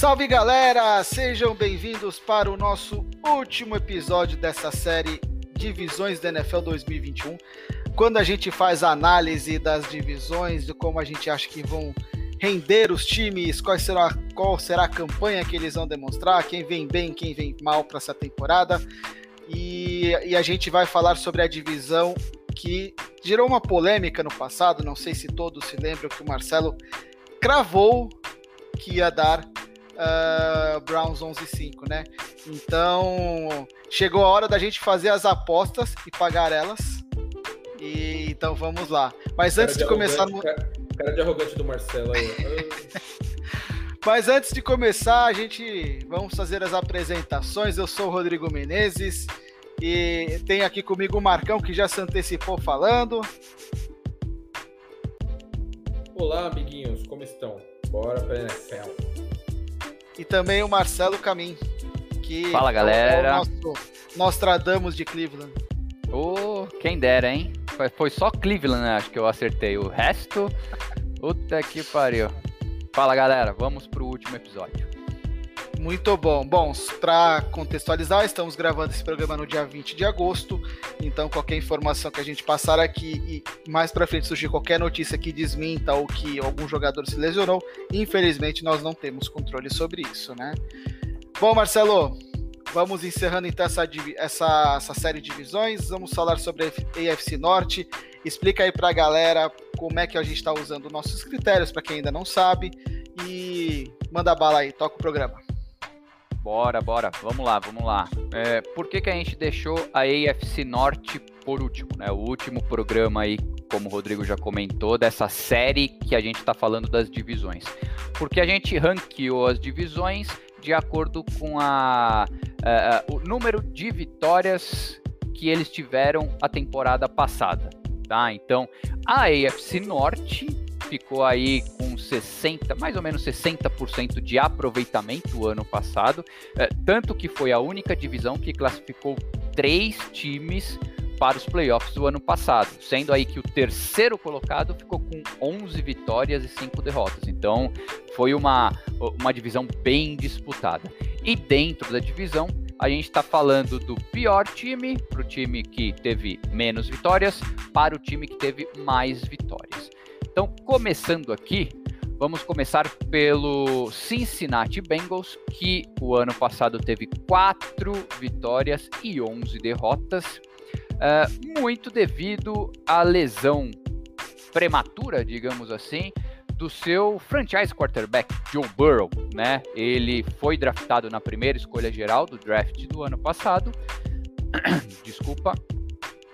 Salve galera! Sejam bem-vindos para o nosso último episódio dessa série Divisões da NFL 2021. Quando a gente faz a análise das divisões, de como a gente acha que vão render os times, qual será, qual será a campanha que eles vão demonstrar, quem vem bem, quem vem mal para essa temporada. E, e a gente vai falar sobre a divisão que gerou uma polêmica no passado, não sei se todos se lembram que o Marcelo cravou que ia dar uh, Browns 11-5, né? Então, chegou a hora da gente fazer as apostas e pagar elas. E, então, vamos lá. Mas antes de, de começar... No... Cara, cara de arrogante do Marcelo aí. Mas antes de começar, a gente vamos fazer as apresentações. Eu sou o Rodrigo Menezes e tem aqui comigo o Marcão que já se antecipou falando. Olá, amiguinhos, como estão? Bora para NFL. E também o Marcelo Camin, que Fala, galera. É o nosso Nostradamus de Cleveland. Oh, quem dera, hein? Foi só Cleveland, né? acho que eu acertei. O resto, puta que pariu. Fala, galera. Vamos pro último episódio. Muito bom. Bom, para contextualizar, estamos gravando esse programa no dia 20 de agosto, então qualquer informação que a gente passar aqui e mais para frente surgir qualquer notícia que desminta ou que algum jogador se lesionou, infelizmente nós não temos controle sobre isso, né? Bom, Marcelo, vamos encerrando então essa, essa, essa série de divisões, vamos falar sobre a AFC Norte, explica aí para a galera como é que a gente está usando nossos critérios, para quem ainda não sabe, e manda bala aí, toca o programa. Bora, bora, vamos lá, vamos lá. É, por que, que a gente deixou a AFC Norte por último, né? O último programa aí, como o Rodrigo já comentou, dessa série que a gente está falando das divisões. Porque a gente ranqueou as divisões de acordo com a, a, a, o número de vitórias que eles tiveram a temporada passada, tá? Então, a AFC Norte ficou aí com 60, mais ou menos 60% de aproveitamento o ano passado, é, tanto que foi a única divisão que classificou três times para os playoffs do ano passado, sendo aí que o terceiro colocado ficou com 11 vitórias e 5 derrotas. Então, foi uma, uma divisão bem disputada. E dentro da divisão, a gente está falando do pior time para o time que teve menos vitórias, para o time que teve mais vitórias. Então, começando aqui, vamos começar pelo Cincinnati Bengals, que o ano passado teve quatro vitórias e 11 derrotas, uh, muito devido à lesão prematura, digamos assim, do seu franchise quarterback, Joe Burrow, né? Ele foi draftado na primeira escolha geral do draft do ano passado. Desculpa,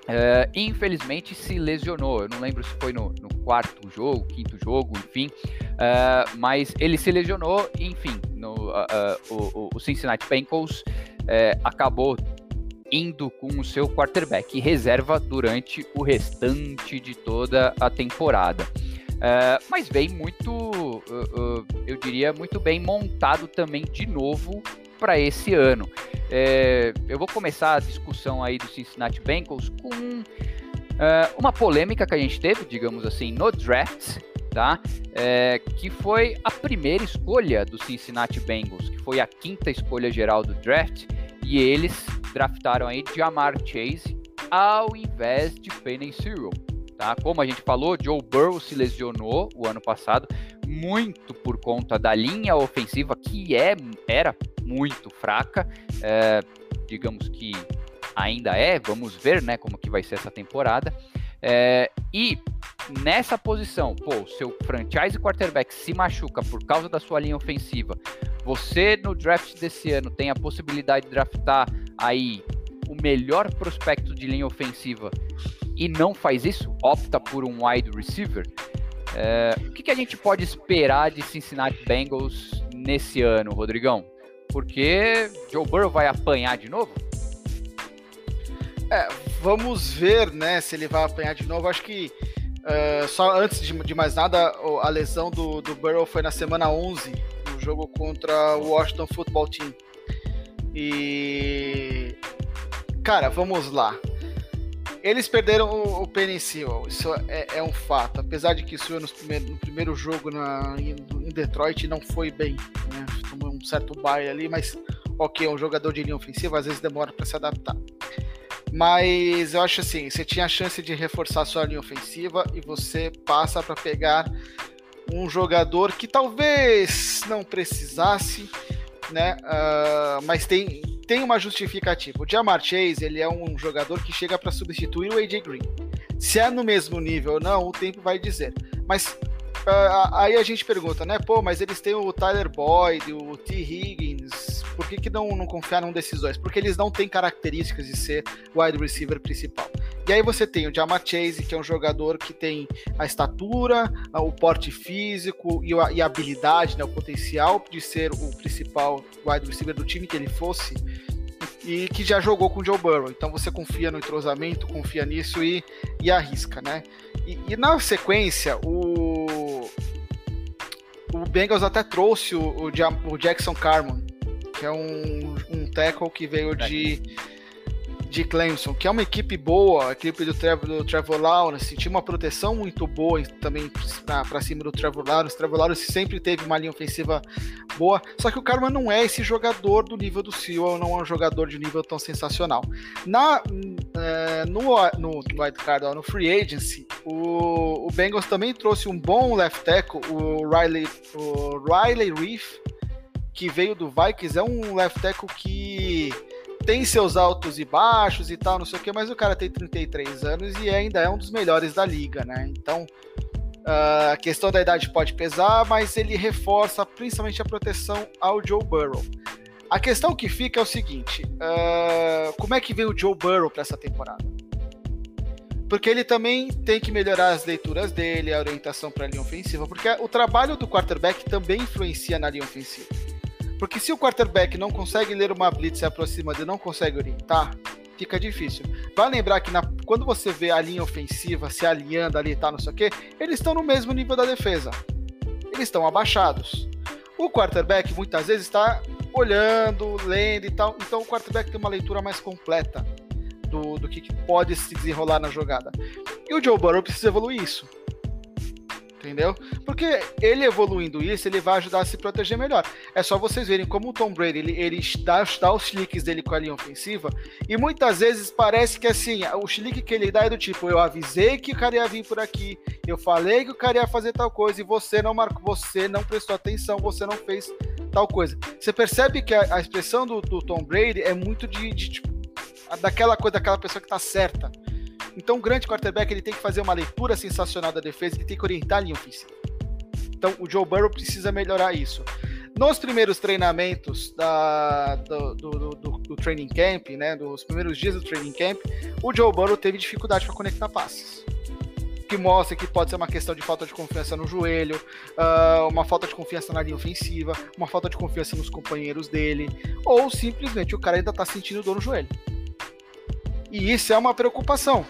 Uh, infelizmente se lesionou. Eu não lembro se foi no, no quarto jogo, quinto jogo, enfim. Uh, mas ele se lesionou, enfim. No, uh, o, o, Cincinnati Bengals acabou indo com o seu quarterback reserva durante o restante de toda a temporada. mas vem muito, eu diria, muito bem montado também de novo para esse ano. É, eu vou começar a discussão aí do Cincinnati Bengals com uh, uma polêmica que a gente teve, digamos assim, no draft, tá? É, que foi a primeira escolha do Cincinnati Bengals, que foi a quinta escolha geral do draft, e eles draftaram aí Jamar Chase ao invés de Penny Cyril. Tá? Como a gente falou, Joe Burrow se lesionou o ano passado, muito por conta da linha ofensiva que é, era muito fraca, é, digamos que ainda é, vamos ver né, como que vai ser essa temporada. É, e nessa posição, pô, seu franchise quarterback se machuca por causa da sua linha ofensiva. Você no draft desse ano tem a possibilidade de draftar aí o melhor prospecto de linha ofensiva e não faz isso, opta por um wide receiver. É, o que, que, a gente pode esperar de Cincinnati Bengals nesse ano, Rodrigão? Porque Joe Burrow vai apanhar de novo? É, vamos ver, né, se ele vai apanhar de novo. Acho que uh, só antes de, de, mais nada, a lesão do, do Burrow foi na semana 11, no jogo contra o Washington Football Team. E cara, vamos lá. Eles perderam o, o Penicil, isso é, é, um fato. Apesar de que isso no primeiro, no primeiro jogo na, em, em, Detroit não foi bem. Né? Tomou um certo baile ali, mas ok, é um jogador de linha ofensiva, às vezes demora para se adaptar. Mas eu acho assim, você tinha a chance de reforçar sua linha ofensiva e você passa para pegar um jogador que talvez não precisasse, né? Uh, mas tem, tem uma justificativa. O Jamar Chase ele é um jogador que chega para substituir o AJ Green. Se é no mesmo nível ou não, o tempo vai dizer. Mas uh, aí a gente pergunta, né? Pô, mas eles têm o Tyler Boyd, o T. Higgins. Por que, que não, não confiar num desses dois? Porque eles não têm características de ser wide receiver principal. E aí você tem o Jamar Chase, que é um jogador que tem a estatura, o porte físico e a, e a habilidade, né, o potencial de ser o principal wide receiver do time que ele fosse e que já jogou com o Joe Burrow. Então você confia no entrosamento, confia nisso e, e arrisca, né? E, e na sequência, o, o Bengals até trouxe o, o, Jackson Carman, que é um, um tackle que veio de de Clemson, que é uma equipe boa, a equipe do Trevor, do Trevor Lawrence, tinha uma proteção muito boa também para cima do Trevor Lawrence. Trevor Lawrence sempre teve uma linha ofensiva boa, só que o Carman não é esse jogador do nível do Sewell, não é um jogador de nível tão sensacional. Na, é, no, no White Card, no Free Agency, o, o Bengals também trouxe um bom left tackle, o Riley, o Riley Reef, que veio do Vikings, é um left tackle que tem seus altos e baixos e tal, não sei o que, mas o cara tem 33 anos e ainda é um dos melhores da liga, né? Então, uh, a questão da idade pode pesar, mas ele reforça principalmente a proteção ao Joe Burrow. A questão que fica é o seguinte: uh, como é que veio o Joe Burrow para essa temporada? Porque ele também tem que melhorar as leituras dele, a orientação para a linha ofensiva, porque o trabalho do quarterback também influencia na linha ofensiva. Porque se o quarterback não consegue ler uma blitz e aproxima de não consegue orientar, fica difícil. Vai lembrar que na, quando você vê a linha ofensiva se alinhando ali e tá, não sei o quê, eles estão no mesmo nível da defesa. Eles estão abaixados. O quarterback muitas vezes está olhando, lendo e tal. Então o quarterback tem uma leitura mais completa do, do que, que pode se desenrolar na jogada. E o Joe Burrow precisa evoluir isso entendeu? Porque ele evoluindo isso, ele vai ajudar a se proteger melhor. É só vocês verem como o Tom Brady, ele, ele dá, dá os chiliques dele com a linha ofensiva, e muitas vezes parece que assim, o chilique que ele dá é do tipo, eu avisei que o cara ia vir por aqui, eu falei que o cara ia fazer tal coisa, e você não marcou, você não prestou atenção, você não fez tal coisa. Você percebe que a, a expressão do, do, Tom Brady é muito de, de tipo, daquela coisa, daquela pessoa que tá certa. Então, o grande quarterback ele tem que fazer uma leitura sensacional da defesa, ele tem que orientar a linha ofensiva. Então, o Joe Burrow precisa melhorar isso. Nos primeiros treinamentos da, do, do, do, do, training camp, né, dos primeiros dias do training camp, o Joe Burrow teve dificuldade para conectar passes. Que mostra que pode ser uma questão de falta de confiança no joelho, uh, uma falta de confiança na linha ofensiva, uma falta de confiança nos companheiros dele, ou simplesmente o cara ainda está sentindo dor no joelho. E isso é uma preocupação,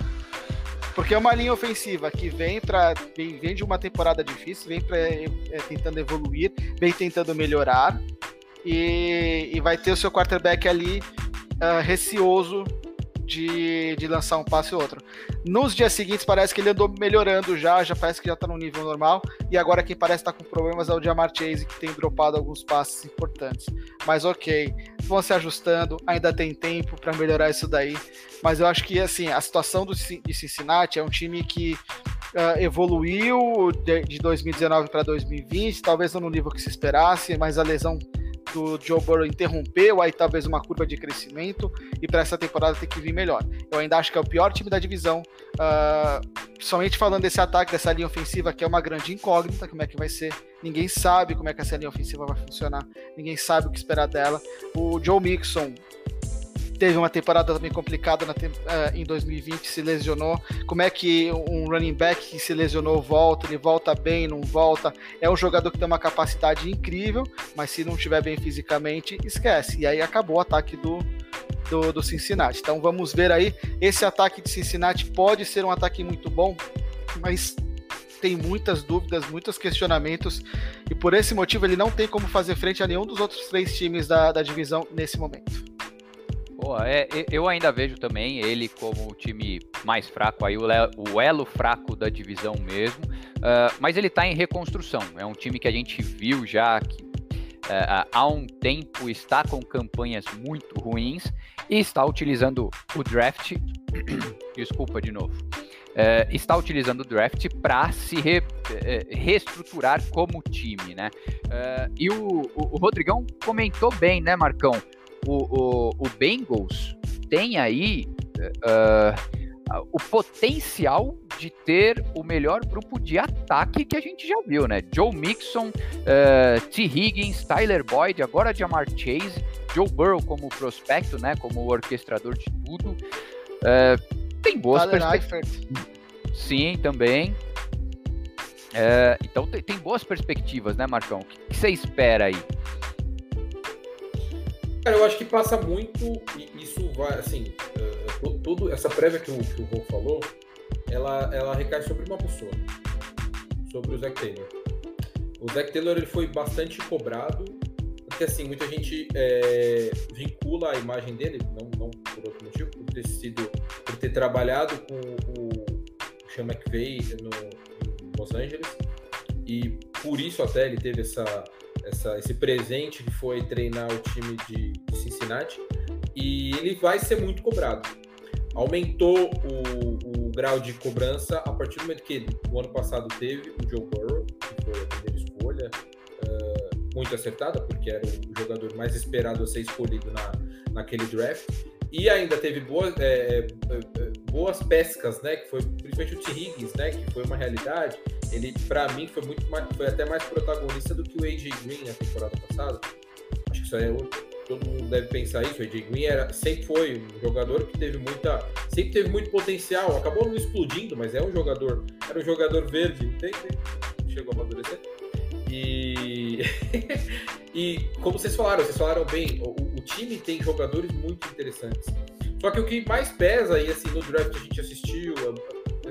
porque é uma linha ofensiva que vem para vem, vem, de uma temporada difícil, vem pra, é, tentando evoluir, vem tentando melhorar. E, e vai ter o seu quarterback ali uh, receoso de, de lançar um passe ou outro. Nos dias seguintes parece que ele andou melhorando já, já parece que já está no nível normal, e agora quem parece estar tá com problemas é o Jamar Chase, que tem dropado alguns passes importantes. Mas ok, vão se ajustando, ainda tem tempo para melhorar isso daí, mas eu acho que assim, a situação do, de Cincinnati é um time que uh, evoluiu de, de 2019 para 2020, talvez não no nível que se esperasse, mas a lesão do Joe Burrow interrompeu aí talvez uma curva de crescimento e para essa temporada tem que vir melhor. Eu ainda acho que é o pior time da divisão, uh, somente falando desse ataque, dessa linha ofensiva que é uma grande incógnita, como é que vai ser. Ninguém sabe como é que essa linha ofensiva vai funcionar, ninguém sabe o que esperar dela. O Joe Mixon teve uma temporada também complicada na, uh, em 2020, se lesionou. Como é que um running back que se lesionou volta? Ele volta bem, não volta? É um jogador que tem uma capacidade incrível, mas se não estiver bem fisicamente, esquece. E aí acabou o ataque do, do, do Cincinnati. Então vamos ver aí. Esse ataque de Cincinnati pode ser um ataque muito bom, mas tem muitas dúvidas, muitos questionamentos, e por esse motivo ele não tem como fazer frente a nenhum dos outros três times da, da divisão nesse momento. Pô, é, eu ainda vejo também ele como o time mais fraco, aí o, elo fraco da divisão mesmo, uh, mas ele está em reconstrução. É um time que a gente viu já que é, há um tempo está com campanhas muito ruins e está utilizando o draft. Desculpa de novo. É, está utilizando o draft para se re, é, reestruturar como time, né? É, e o, o, o, Rodrigão comentou bem, né, Marcão? O, o, o Bengals tem aí uh, o potencial de ter o melhor grupo de ataque que a gente já viu, né? Joe Mixon, uh, T. Higgins, Tyler Boyd, agora Jamar Chase, Joe Burrow como prospecto, né? Como orquestrador de tudo. Uh, tem boas perspectivas. Sim, também. Uh, então tem, tem, boas perspectivas, né, Marcão? O que, que você espera aí? Cara, eu acho que passa muito, e isso vai, assim, uh, tudo, essa prévia que o, que o falou, ela, ela recai sobre uma pessoa, sobre o Zac Taylor. O Zac Taylor ele foi bastante cobrado, porque assim, muita gente é, vincula a imagem dele, não, não por outro motivo, por ter sido, por ter trabalhado com o Sean McVay no, em Los Angeles, e por isso até ele teve essa essa, esse presente que foi treinar o time de, Cincinnati e ele vai ser muito cobrado. Aumentou o, o, grau de cobrança a partir do momento que o ano passado teve o Joe Burrow, que foi a primeira escolha, uh, muito acertada, porque era o jogador mais esperado a ser escolhido na, naquele draft. E ainda teve boas, é boas pescas, né? Que foi principalmente o T. Higgins, né? Que foi uma realidade ele para mim foi muito mais, foi até mais protagonista do que o AJ Green na temporada passada. Acho que isso é todo mundo deve pensar isso. O AJ Green era, sempre foi um jogador que teve muita, sempre teve muito potencial. Acabou não explodindo, mas é um jogador, era um jogador verde, tem, tem, chegou a amadurecer. E e como vocês falaram, vocês falaram bem, o, o time tem jogadores muito interessantes. Só que o que mais pesa, e assim, no draft a gente assistiu,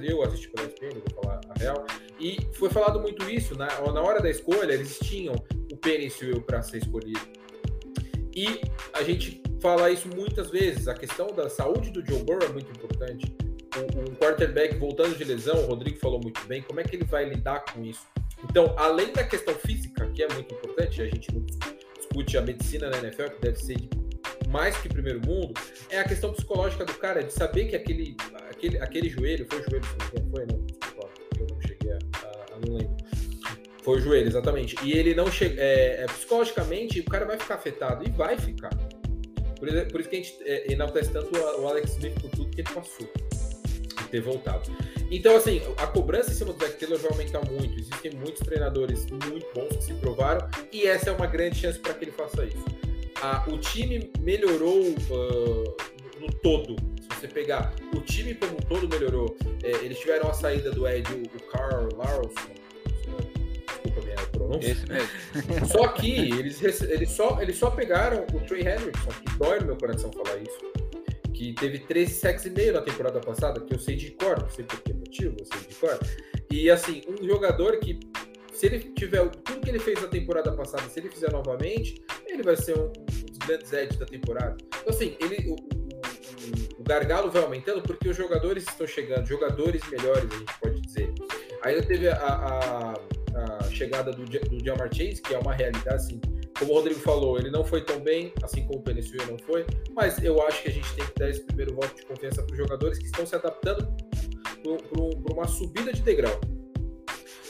eu assisti pela ESPN, vou falar a real, e foi falado muito isso, na, na hora da escolha, eles tinham o Penicil para ser escolhido. E a gente fala isso muitas vezes, a questão da saúde do Joe Burrow é muito importante. Um quarterback voltando de lesão, o Rodrigo falou muito bem, como é que ele vai lidar com isso? Então, além da questão física, que é muito importante, a gente não discute a medicina na NFL, que deve ser de mais que primeiro mundo, é a questão psicológica do cara, de saber que aquele, aquele, aquele joelho, foi o joelho, foi, não, desculpa, eu não cheguei a, a, não lembro. Foi o joelho, exatamente. E ele não chega. É, é, psicologicamente, o cara vai ficar afetado, e vai ficar. Por, por isso que a gente é, enaltece tanto o Alex Smith por tudo que ele passou, de ter voltado. Então, assim, a cobrança em cima do Zac Taylor vai aumentar muito. Existem muitos treinadores muito bons que se provaram, e essa é uma grande chance para que ele faça isso a, o time melhorou uh, no todo. Se você pegar o time como um todo melhorou. É, eles tiveram a saída do Ed, o, o Carl Larson. Desculpa minha pronúncia. Esse mesmo. Só que eles, eles, só, eles só pegaram o Trey Hendrickson, que dói no meu coração falar isso. Que teve 13 sacks e meio na temporada passada, que eu sei de cor, não sei por que motivo, eu sei de cor. E assim, um jogador que se ele tiver tudo que ele fez na temporada passada, se ele fizer novamente, ele vai ser um, um dos grandes edges da temporada. Então, assim, ele, o, o, o, gargalo vai aumentando porque os jogadores estão chegando, jogadores melhores, a gente pode dizer. Ainda teve a, a, a chegada do, do Jamar Chase, que é uma realidade, assim, como o Rodrigo falou, ele não foi tão bem, assim como o Penicillin não foi, mas eu acho que a gente tem que dar esse primeiro voto de confiança para os jogadores que estão se adaptando para uma subida de degrau.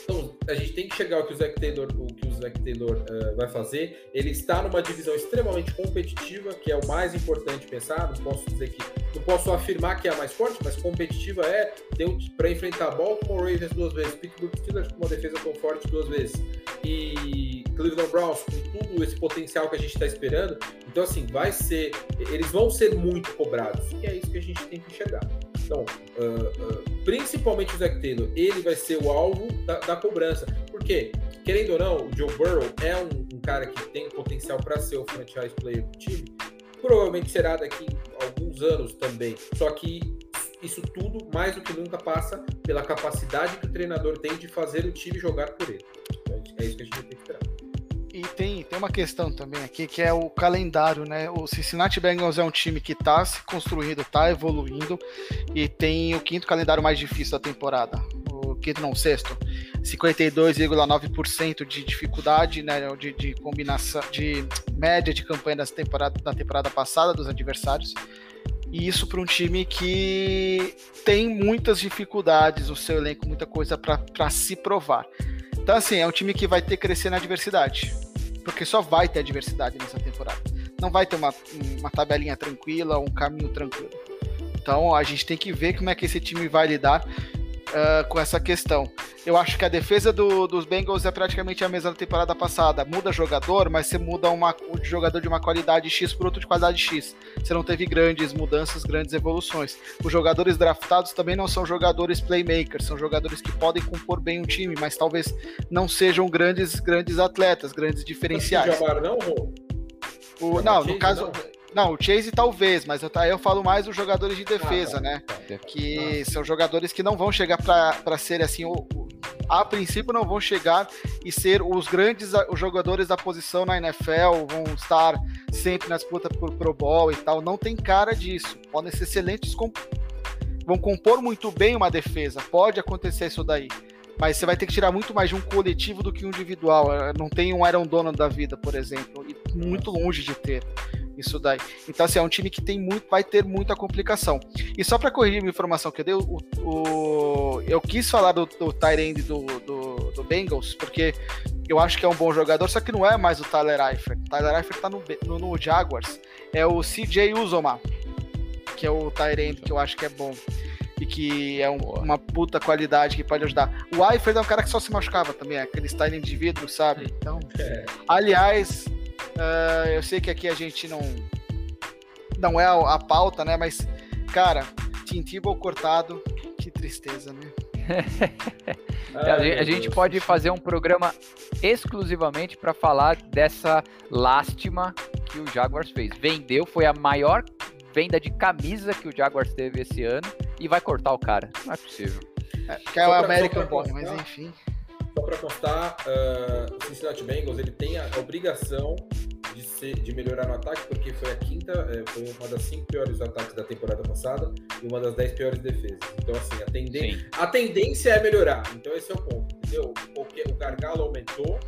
Então, a gente tem que chegar ao que o Zac Taylor, o que o Zac Taylor uh, vai fazer. Ele está numa divisão extremamente competitiva, que é o mais importante pensar. Não posso dizer que, não posso afirmar que é a mais forte, mas competitiva é. Tem para enfrentar Baltimore Ravens duas vezes, Pittsburgh Steelers com uma defesa tão forte duas vezes e Cleveland Browns com tudo esse potencial que a gente está esperando. Então, assim, vai ser, eles vão ser muito cobrados. E é isso que a gente tem que enxergar. Então, uh, uh, principalmente o Zac Taylor, ele vai ser o alvo da, da cobrança. Porque, querendo ou não, o Joe Burrow é um, um cara que tem potencial para ser o franchise player do time. Provavelmente será daqui a alguns anos também. Só que isso tudo, mais do que nunca, passa pela capacidade que o treinador tem de fazer o time jogar por ele. É isso que a gente tem que esperar. E tem, tem uma questão também aqui que é o calendário, né? O Cincinnati Bengals é um time que está se construindo, está evoluindo e tem o quinto calendário mais difícil da temporada quinto não, sexto, 52,9% de dificuldade, né, de, de, combinação, de média de campanha das temporada, da temporada passada dos adversários. E isso para um time que tem muitas dificuldades, o seu elenco, muita coisa para se provar. Então, assim, é um time que vai ter que crescer na adversidade. Porque só vai ter adversidade nessa temporada. Não vai ter uma, uma tabelinha tranquila, um caminho tranquilo. Então a gente tem que ver como é que esse time vai lidar uh, com essa questão. Eu acho que a defesa do, dos Bengals é praticamente a mesma da temporada passada. Muda jogador, mas você muda uma, um jogador de uma qualidade X por outro de qualidade X. Você não teve grandes mudanças, grandes evoluções. Os jogadores draftados também não são jogadores playmakers, são jogadores que podem compor bem um time, mas talvez não sejam grandes, grandes atletas, grandes diferenciais. Não, não, o, não, no caso. Não. Não, o Chase talvez, mas eu, eu falo mais dos jogadores de defesa, ah, né? Que são jogadores que não vão chegar para ser assim, o, o, a princípio não vão chegar e ser os grandes os jogadores da posição na NFL, vão estar sempre na disputa por Pro Bowl e tal. Não tem cara disso. Podem ser excelentes, comp vão compor muito bem uma defesa. Pode acontecer isso daí mas você vai ter que tirar muito mais de um coletivo do que um individual. Não tem um Aaron Donald da vida, por exemplo, e muito longe de ter isso daí. Então, assim, é um time que tem muito, vai ter muita complicação. E só para corrigir uma informação que eu dei, o, o eu quis falar do, do do, do, do, Bengals, porque eu acho que é um bom jogador, só que não é mais o Tyler Eifert. O Tyler Eifert tá no, no, no Jaguars. É o CJ Uzoma, que é o Tyrande que eu acho que é bom. E que é um, uma puta qualidade que pode ajudar. O Eifert é um cara que só se machucava também, é aquele styling de vidro, sabe? Então, é. aliás, Uh, eu sei que aqui a gente não não é a, a pauta, né? Mas, cara, Tim Tebow cortado, que tristeza, né? a, gente pode fazer um programa exclusivamente para falar dessa lástima que o Jaguars fez. Vendeu, foi a maior venda de camisa que o Jaguars teve esse ano e vai cortar o cara. Não é possível. É, que é o American Boy, mas enfim. Só para constar, uh, o Cincinnati Bengals ele tem a obrigação de, ser, de melhorar no ataque, porque foi a quinta, é, foi uma das cinco piores ataques da temporada passada e uma das dez piores defesas. Então, assim, a, tenden a tendência é melhorar. Então, esse é o ponto, entendeu? Porque o gargalo aumentou,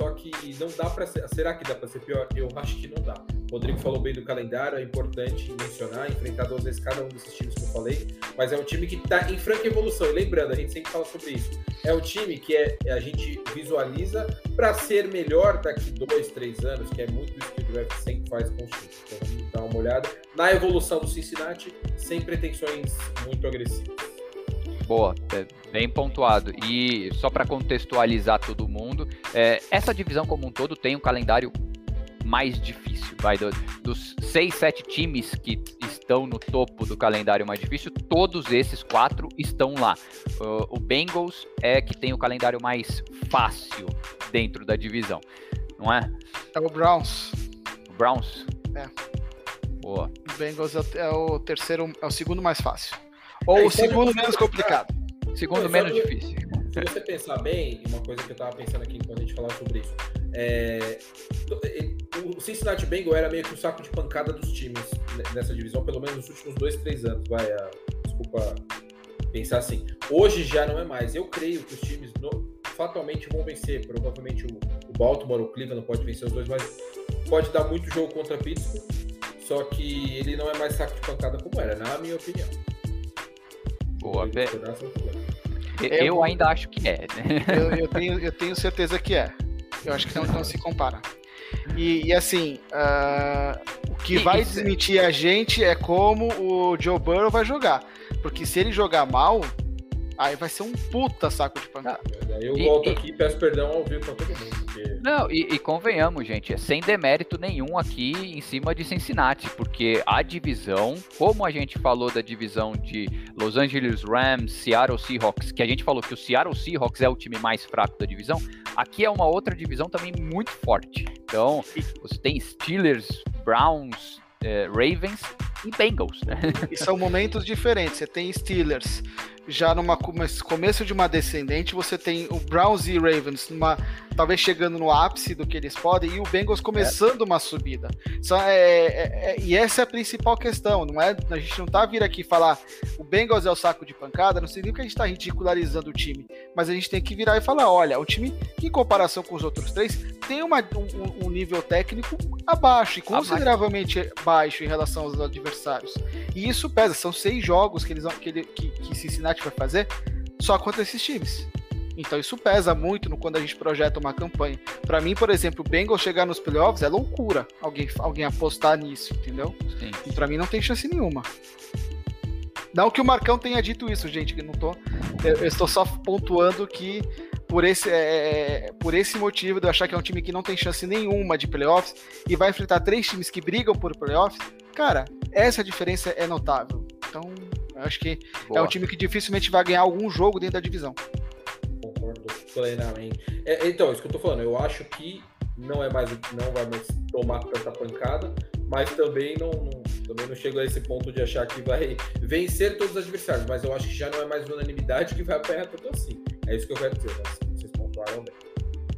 só que não dá para ser. Será que dá para ser pior? Eu acho que não dá. O Rodrigo falou bem do calendário, é importante mencionar, enfrentar duas vezes cada um desses times que eu falei, mas é um time que está em franca evolução. E lembrando, a gente sempre fala sobre isso. É um time que é, a gente visualiza para ser melhor daqui dois, três anos, que é muito isso que o draft sempre faz com os times. Então vamos dar uma olhada na evolução do Cincinnati, sem pretensões muito agressivas. Boa, é bem pontuado. E só para contextualizar todo mundo, é, essa divisão como um todo tem um calendário mais difícil. Vai do, dos seis, sete times que estão no topo do calendário mais difícil, todos esses quatro estão lá. Uh, o Bengals é que tem o calendário mais fácil dentro da divisão, não é? É o Browns. O Browns? É. Boa. O Bengals é, é o terceiro, é o segundo mais fácil. Ou o segundo menos complicado. Segundo menos difícil. Se você pensar bem, uma coisa que eu tava pensando aqui quando a gente falava sobre isso, é, o Cincinnati Bengals era meio que o saco de pancada dos times nessa divisão, pelo menos nos últimos dois, três anos. Vai, a, desculpa pensar assim. Hoje já não é mais. Eu creio que os times no, fatalmente vão vencer. Provavelmente o, o Baltimore, o Cleveland pode vencer os dois, mas pode dar muito jogo contra Pittsburgh. Só que ele não é mais saco de pancada como era, na minha opinião. Boa, velho. Eu, eu ainda acho que é. Né? Eu, eu, tenho, eu tenho certeza que é. Eu acho que não, não se compara. E, e assim, uh, o que vai desmentir a gente é como o Joe Burrow vai jogar. Porque se ele jogar mal, Aí vai ser um puta saco de pancada. Aí eu e, volto e... aqui e peço perdão ao vivo pra todo mundo. Porque... Não, e, e, convenhamos, gente, é sem demérito nenhum aqui em cima de Cincinnati, porque a divisão, como a gente falou da divisão de Los Angeles Rams, Seattle Seahawks, que a gente falou que o Seattle Seahawks é o time mais fraco da divisão, aqui é uma outra divisão também muito forte. Então, você tem Steelers, Browns, eh, Ravens e Bengals, né? E são momentos diferentes. Você tem Steelers já numa começo de uma descendente, você tem o Browns e Ravens numa, talvez chegando no ápice do que eles podem e o Bengals começando é. uma subida. Só é, é, é, e essa é a principal questão, não é? A gente não tá vir aqui falar o Bengals é o saco de pancada, não sei nem que a gente está ridicularizando o time, mas a gente tem que virar e falar, olha, o time que em comparação com os outros três tem uma, um, um nível técnico abaixo e consideravelmente baixo em relação aos adversários. E isso pesa, são seis jogos que eles que, ele, que, que Cincinnati vai fazer só contra esses times. Então isso pesa muito no quando a gente projeta uma campanha. Para mim, por exemplo, o Bengals chegar nos playoffs é loucura. Alguém, alguém apostar nisso, entendeu? Sim. E para mim não tem chance nenhuma. Não que o Marcão tenha dito isso, gente, que não tô. Eu, eu estou só pontuando que por esse, é, é, por esse motivo de eu achar que é um time que não tem chance nenhuma de playoffs e vai enfrentar três times que brigam por playoffs, cara, essa diferença é notável. Então, eu acho que Boa. é um time que dificilmente vai ganhar algum jogo dentro da divisão. Concordo plenamente. É, então, isso que eu tô falando, eu acho que não é mais, não vai mais tomar tanta pancada, mas também não, não, também não chego a esse ponto de achar que vai vencer todos os adversários, mas eu acho que já não é mais unanimidade que vai apanhar tanto assim. É isso que eu quero dizer, mas vocês pontuaram bem.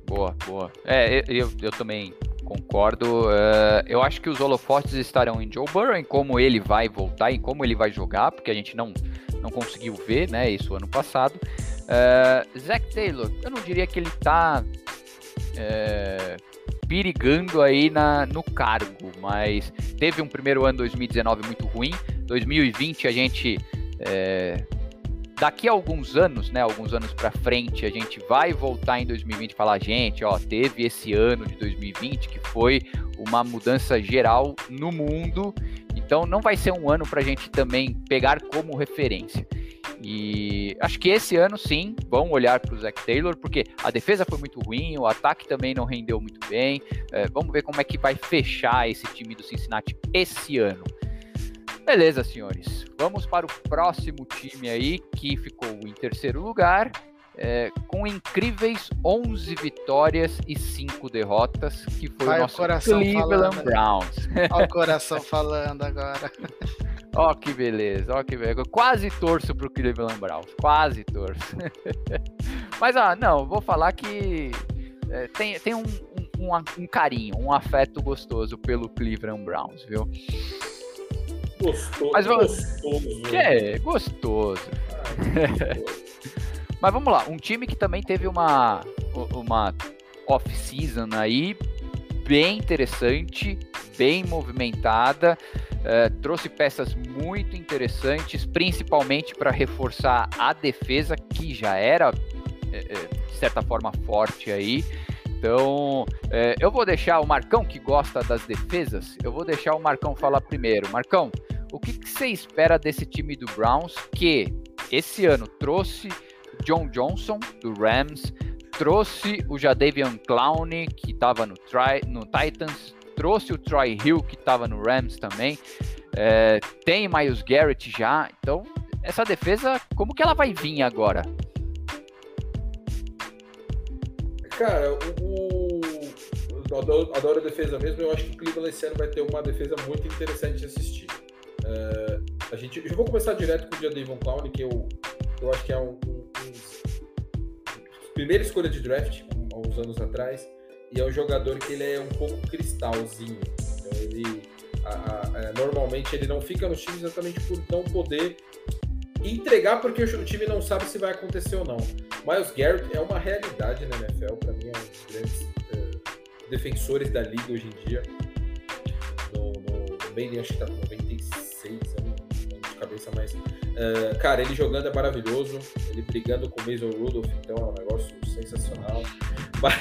Boa, boa. É, eu, eu também concordo. Uh, eu acho que os holofotes estarão em Joe Burrow, em como ele vai voltar, em como ele vai jogar, porque a gente não, não conseguiu ver né, isso ano passado. Uh, Zach Taylor, eu não diria que ele está é, perigando aí na, no cargo, mas teve um primeiro ano 2019 muito ruim. 2020 a gente daqui a alguns anos, né, alguns anos para frente, a gente vai voltar em 2020 e falar, gente, ó, teve esse ano de 2020 que foi uma mudança geral no mundo, então não vai ser um ano para a gente também pegar como referência. E acho que esse ano sim, vão olhar para o Zach Taylor, porque a defesa foi muito ruim, o ataque também não rendeu muito bem. É, vamos ver como é que vai fechar esse time do Cincinnati esse ano. Beleza, senhores. Vamos para o próximo time aí, que ficou em terceiro lugar, é, com incríveis 11 vitórias e 5 derrotas, que foi Vai o nosso Cleveland falando. Browns. Olha o coração falando agora. Ó, que beleza, ó que beleza. Quase torço pro Cleveland Browns, quase torço. Mas, ah, não, vou falar que é, tem, tem um, um, um, carinho, um afeto gostoso pelo Cleveland Browns, viu? Gostoso. Mas, gostoso. Que é, gostoso. Mas vamos lá, um time que também teve uma, uma off-season aí bem interessante, bem movimentada. Uh, trouxe peças muito interessantes, principalmente para reforçar a defesa, que já era, é, é, de certa forma, forte aí. Então, é, eu vou deixar o Marcão, que gosta das defesas, eu vou deixar o Marcão falar primeiro. Marcão, o que, você espera desse time do Browns, que esse ano trouxe John Johnson, do Rams, trouxe o Jadavion Clowney, que estava no, no Titans, trouxe o Troy Hill, que estava no Rams também. É, tem Miles Garrett já. Então, essa defesa, como que ela vai vir agora? Cara, o, adoro, adoro, a defesa mesmo. Eu acho que o Cleveland esse ano vai ter uma defesa muito interessante de assistir. É, a gente, eu vou começar direto com o Jadavion Clowney, que eu, eu acho que é um, um, um primeira escolha de draft, há uns anos atrás e é um jogador que ele é um pouco cristalzinho. Então ele a, a, a, normalmente ele não fica no time exatamente por não poder entregar porque o time não sabe se vai acontecer ou não. Miles Garrett é uma realidade na NFL, para mim é um dos grandes uh, defensores da liga hoje em dia. No, no, acho que tá com 96, eu de cabeça, mas uh, cara, ele jogando é maravilhoso, ele brigando com o Mason Rudolph, então é um negócio sensacional. Mas,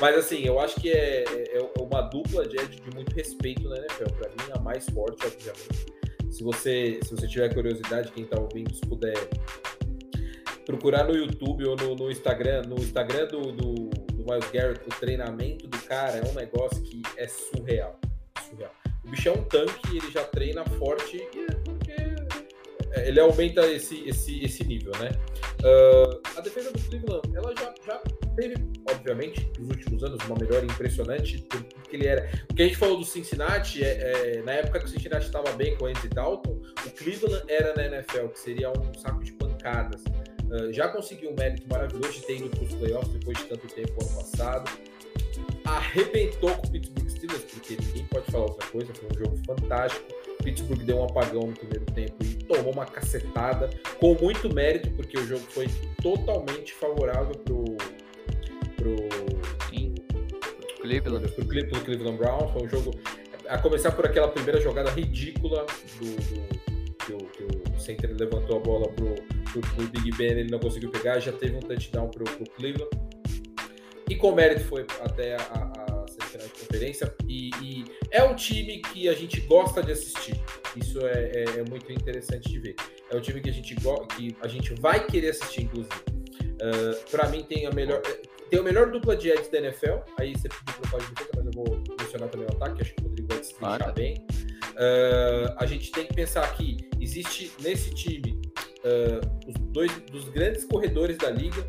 mas, assim, eu acho que é, é, é uma dupla de, de muito respeito na NFL. Para mim, a mais forte, obviamente. Se você, se você tiver curiosidade, quem está ouvindo, se puder procurar no YouTube ou no, no Instagram, no Instagram do, do, do Miles Garrett, o treinamento do cara é um negócio que é surreal. surreal. O bicho é um tanque, ele já treina forte é, ele aumenta esse, esse, esse nível, né? Uh, a defesa do Cleveland, ela já, já teve, obviamente, nos últimos anos, uma melhora impressionante, porque ele era. O que a gente falou do Cincinnati, é, é na época que o Cincinnati estava bem com o Andy Dalton, o Cleveland era na NFL, que seria um saco de pancada pancadas. Uh, já conseguiu um mérito maravilhoso de ter ido para os playoffs depois de tanto tempo ano passado. Arrebentou com o Pittsburgh Steelers, porque ninguém pode falar outra coisa, foi um jogo fantástico. Pittsburgh deu um apagão no primeiro tempo e tomou uma cacetada, com muito mérito, porque o jogo foi totalmente favorável pro, pro, Sim. Cleveland. Pro, pro, Cleveland Browns. Foi um jogo. A começar por aquela primeira jogada ridícula do, do que, o, que o center levantou a bola pro, pro, pro, Big Ben, ele não conseguiu pegar, já teve um touchdown pro, pro Cleveland. E com mérito foi até a, conferência. E, e, é um time que a gente gosta de assistir. Isso é, é, é muito interessante de ver. É um time que a gente, que a gente vai querer assistir, inclusive. Uh, ah, para mim tem a melhor tem a melhor dupla de Eds da NFL. Aí você pediu para falar de defesa, mas eu vou mencionar também o ataque, acho que o Rodrigo vai destrinchar bem. Uh, a gente tem que pensar que existe nesse time uh, os dois dos grandes corredores da liga.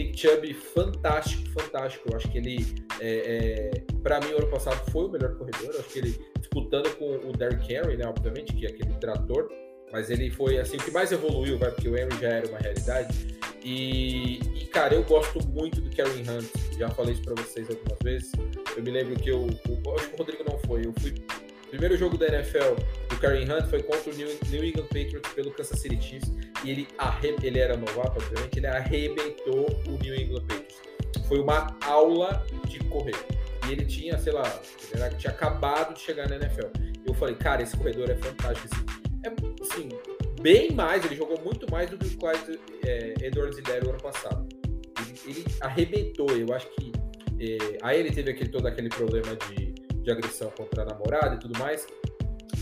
Nick Chubb, fantástico, fantástico. Eu acho que ele, é, é, para mim, ano passado foi o melhor corredor. Eu acho que ele disputando com o Derrick Henry, né, obviamente, que é aquele trator, mas ele foi assim o que mais evoluiu, vai, porque o Henry já era uma realidade. E, e, cara, eu gosto muito do Karen Hunt. Já falei isso pra vocês algumas vezes. Eu me lembro que eu. eu acho que o Rodrigo não foi. Eu fui. Primeiro jogo da NFL do Karen Hunt foi contra o New, England Patriots pelo Kansas City Chiefs. E ele, arre, ele era novato, obviamente. Ele arrebentou o New England Patriots. Foi uma aula de correr. E ele tinha, sei lá, era, tinha acabado de chegar na NFL. Eu falei, cara, esse corredor é fantástico. Assim, é, assim, bem mais, ele jogou muito mais do que o Clyde é, Edwards Hilaire ano passado. Ele, ele, arrebentou, eu acho que. É, aí ele teve aquele, todo aquele problema de, de agressão contra a namorada e tudo mais.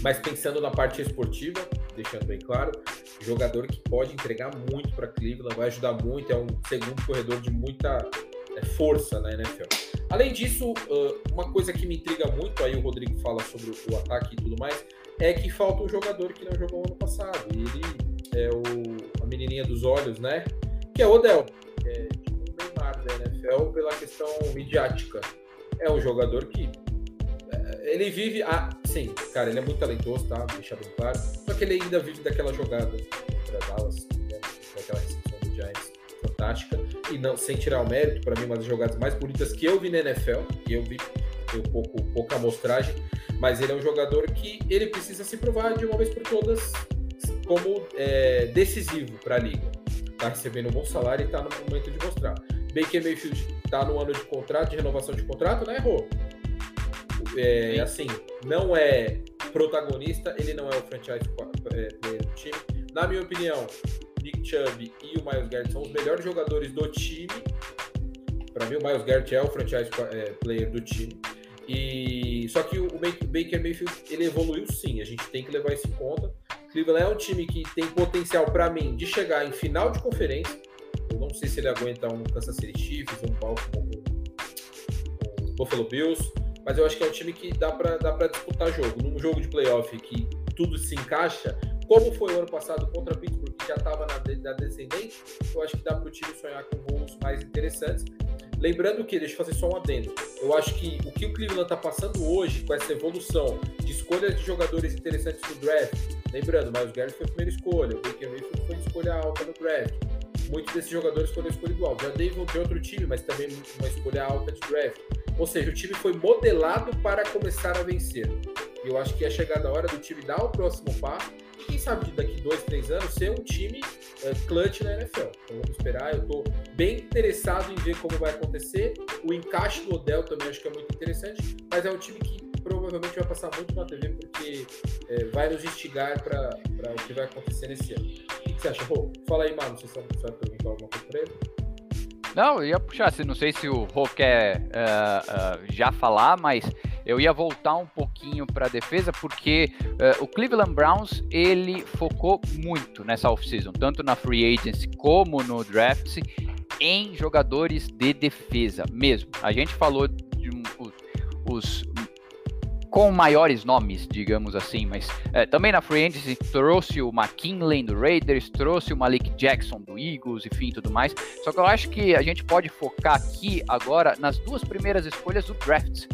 Mas pensando na parte esportiva, deixando bem claro, jogador que pode entregar muito para Cleveland, vai ajudar muito, é um segundo corredor de muita é, força na NFL. Além disso, uma coisa que me intriga muito, aí o Rodrigo fala sobre o ataque e tudo mais, é que falta um jogador que não jogou ano passado. Ele é o, a menininha dos olhos, né? Que é o Odell. Que é tipo um Neymar da NFL pela questão midiática. É um jogador que ele vive. Ah, sim, cara, ele é muito talentoso, tá? Deixar bem claro. Só que ele ainda vive daquela jogada contra Dallas, né? daquela recepção do Giants fantástica. E não, sem tirar o mérito, para mim, uma das jogadas mais bonitas que eu vi na NFL, e eu vi um pouco, pouca amostragem, mas ele é um jogador que ele precisa se provar de uma vez por todas como é, decisivo para a liga. Está recebendo um bom salário e está no momento de mostrar. Baker Mayfield está no ano de contrato, de renovação de contrato, né, Rô? É, assim, não é protagonista, ele não é o franchise é, do time. Na minha opinião, Nick Chubb e o Miles Garrett são os melhores jogadores do time. Para mim, o Miles Garrett é o franchise é, player do time. E só que o Baker Mayfield ele evoluiu sim, a gente tem que levar isso em conta. Cleveland é um time que tem potencial para mim de chegar em final de conferência. Eu não sei se ele aguenta um Kansas City Chiefs, um Baltimore, um, um Buffalo Bills, mas eu acho que é um time que dá para disputar jogo. Num jogo de playoff que tudo se encaixa, como foi o ano passado contra Pittsburgh, que já estava na, na descendente, eu acho que dá para o time sonhar com voos mais interessantes. Lembrando que, deixa eu fazer só um adendo, eu acho que o que o Cleveland está passando hoje com essa evolução de escolhas de jogadores interessantes no draft, lembrando, Miles Garrett foi a primeira escolha, o Baker Mayfield foi escolha alta no draft, muitos desses jogadores foram escolha igual, já David de outro time, mas também uma escolha alta de draft, ou seja, o time foi modelado para começar a vencer, e eu acho que é chegada a hora do time dar o próximo passo quem sabe daqui dois, três anos ser um time é, clutch na NFL. Então vamos esperar. Eu estou bem interessado em ver como vai acontecer. O encaixe do Odell também acho que é muito interessante, mas é um time que provavelmente vai passar muito na TV porque é, vai nos instigar para o que vai acontecer nesse ano. O que você acha? Fala aí, mano, vocês estão perguntar alguma coisa para ele? Não, eu ia puxar, não sei se o Rô quer uh, uh, já falar, mas eu ia voltar um pouquinho para a defesa, porque uh, o Cleveland Browns ele focou muito nessa offseason, tanto na free agency como no draft, em jogadores de defesa mesmo. A gente falou de um, os, com maiores nomes, digamos assim, mas é, também na Free Agency trouxe o McKinley do Raiders, trouxe o Malik Jackson do Eagles, enfim, tudo mais. Só que eu acho que a gente pode focar aqui agora nas duas primeiras escolhas do draft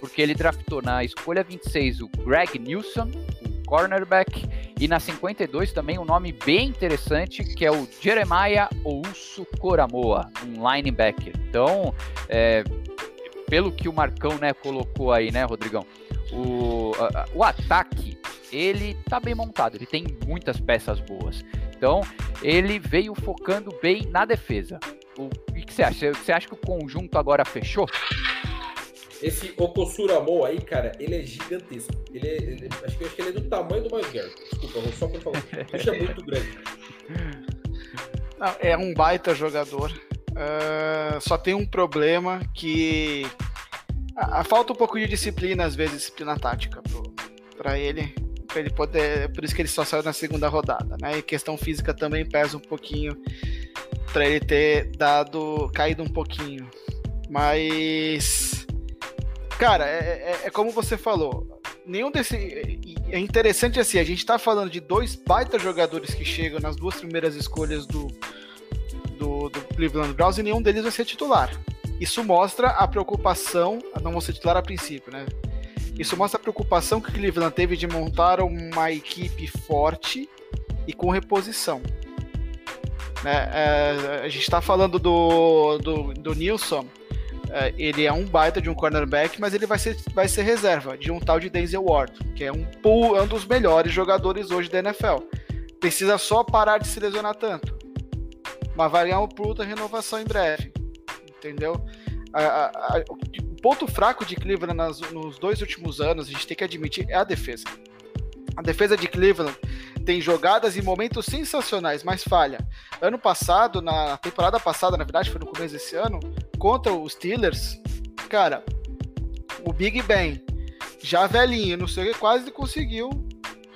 porque ele draftou na escolha 26 o Greg Nilsson, o cornerback, E na 52 também um nome bem interessante que é o Jeremiah Ousu Coramoa, um linebacker. Então, é, pelo que o Marcão né, colocou aí, né, Rodrigão? O, a, o ataque, ele tá bem montado, ele tem muitas peças boas. Então, ele veio focando bem na defesa. O, o que você acha? Você acha que o conjunto agora fechou? Esse Okosuramo aí, cara, ele é gigantesco. Ele é, ele, acho, que, acho que ele é do tamanho do Miles Garrett. Desculpa, só pra falar. O bicho é muito grande. Não, é um baita jogador. Uh, só tem um problema que a, a, falta um pouco de disciplina, às vezes, disciplina tática para ele. Pra ele poder. Por isso que ele só saiu na segunda rodada, né? E questão física também pesa um pouquinho para ele ter dado. caído um pouquinho. Mas. Cara, é, é, é como você falou. Nenhum desse. É interessante assim, a gente tá falando de dois baita jogadores que chegam nas duas primeiras escolhas do, do, do Cleveland Browns e nenhum deles vai ser titular. Isso mostra a preocupação, não vou ser titular a princípio, né? Isso mostra a preocupação que o Cleveland teve de montar uma equipe forte e com reposição. Né? É, a gente está falando do, do, do Nilson, é, ele é um baita de um cornerback, mas ele vai ser, vai ser reserva de um tal de Denzel Ward, que é um, um dos melhores jogadores hoje da NFL. Precisa só parar de se lesionar tanto mas vai ganhar uma puta renovação em breve. Entendeu? A, a, a, o ponto fraco de Cleveland nas, nos dois últimos anos, a gente tem que admitir, é a defesa. A defesa de Cleveland tem jogadas e momentos sensacionais, mas falha. Ano passado, na temporada passada, na verdade, foi no começo desse ano, contra os Steelers, cara, o Big Ben, já velhinho, não sei o que, quase conseguiu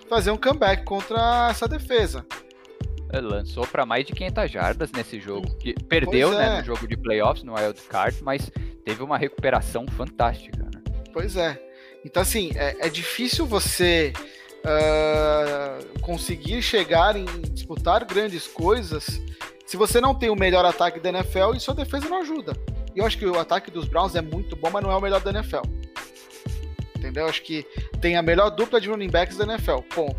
fazer um comeback contra essa defesa lançou para mais de 500 jardas nesse jogo, que perdeu né, é. né, no jogo de playoffs, no Wild Card, mas teve uma recuperação fantástica. Né? Pois é. Então, assim, é, é difícil você uh, conseguir chegar em disputar grandes coisas se você não tem o melhor ataque da NFL e sua defesa não ajuda. E eu acho que o ataque dos Browns é muito bom, mas não é o melhor da NFL. Entendeu? Eu acho que tem a melhor dupla de running backs da NFL. Ponto.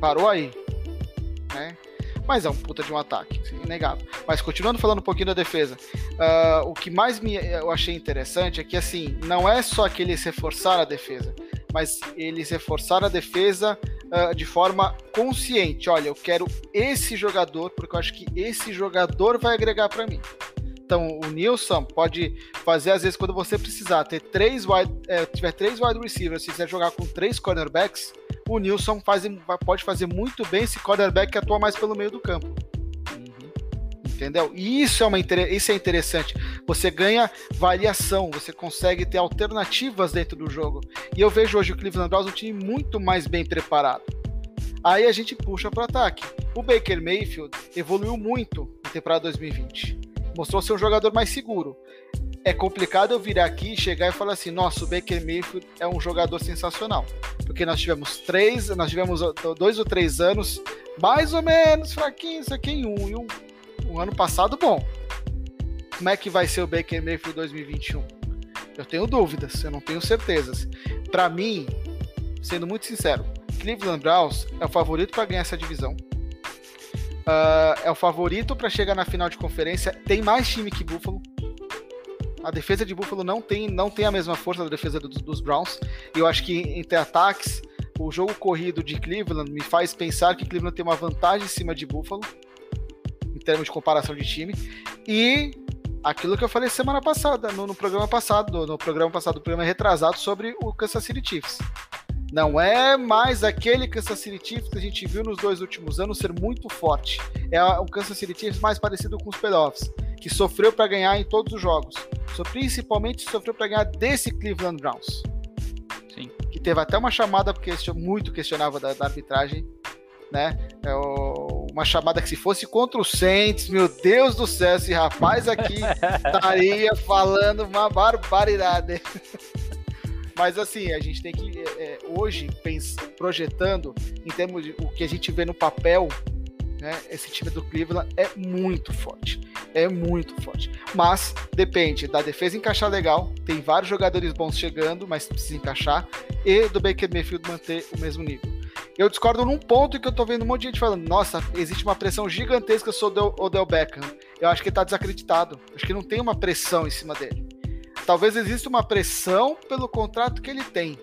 Parou aí. Né? Mas é um puta de um ataque, assim, inegável. Mas continuando falando um pouquinho da defesa, uh, o que mais me, eu achei interessante é que, assim, não é só que eles reforçaram a defesa, mas eles reforçaram a defesa uh, de forma consciente. Olha, eu quero esse jogador, porque eu acho que esse jogador vai agregar para mim. Então, o Nilson pode fazer, às vezes, quando você precisar ter três wide, é, tiver três wide receivers, se quiser jogar com três cornerbacks, o Nilson faz, pode fazer muito bem esse quarterback que atua mais pelo meio do campo. Uhum. Entendeu? E isso é, uma, isso é interessante. Você ganha variação, você consegue ter alternativas dentro do jogo. E eu vejo hoje o Cleveland Browns um time muito mais bem preparado. Aí a gente puxa para o ataque. O Baker Mayfield evoluiu muito na temporada 2020. Mostrou ser um jogador mais seguro é complicado eu virar aqui, chegar e falar assim, nossa, o Baker Mayfield é um jogador sensacional. Porque nós tivemos três, nós tivemos dois ou três anos mais ou menos fraquinhos aqui em um, e um, um ano passado bom. Como é que vai ser o Baker Mayfield 2021? Eu tenho dúvidas, eu não tenho certezas. Para mim, sendo muito sincero, Cleveland Browns é o favorito para ganhar essa divisão. Uh, é o favorito para chegar na final de conferência. Tem mais time que Buffalo. A defesa de Buffalo não tem, não tem a mesma força da defesa dos, dos Browns. Eu acho que entre ataques, o jogo corrido de Cleveland me faz pensar que Cleveland tem uma vantagem em cima de Buffalo, em termos de comparação de time. E aquilo que eu falei semana passada, no, no programa passado, no, no, programa passado, o programa retrasado sobre o Kansas City Chiefs. Não é mais aquele Kansas City Chiefs que a gente viu nos dois últimos anos ser muito forte. É o Kansas City Chiefs mais parecido com os playoffs, que sofreu para ganhar em todos os jogos principalmente sofreu para ganhar desse Cleveland Browns. Sim. Que teve até uma chamada porque muito questionava da, da arbitragem, né? É o, uma chamada que se fosse contra o Saints, meu Deus do céu, esse rapaz aqui estaria falando uma barbaridade. Mas assim, a gente tem que é, hoje projetando em termos de o que a gente vê no papel né? Esse time do Cleveland é muito forte. É muito forte. Mas depende da defesa encaixar legal. Tem vários jogadores bons chegando, mas precisa encaixar. E do Baker Mayfield manter o mesmo nível. Eu discordo num ponto que eu tô vendo um monte de gente falando, nossa, existe uma pressão gigantesca sobre o Odell Beckham. Eu acho que ele tá desacreditado. Acho que não tem uma pressão em cima dele. Talvez exista uma pressão pelo contrato que ele tem.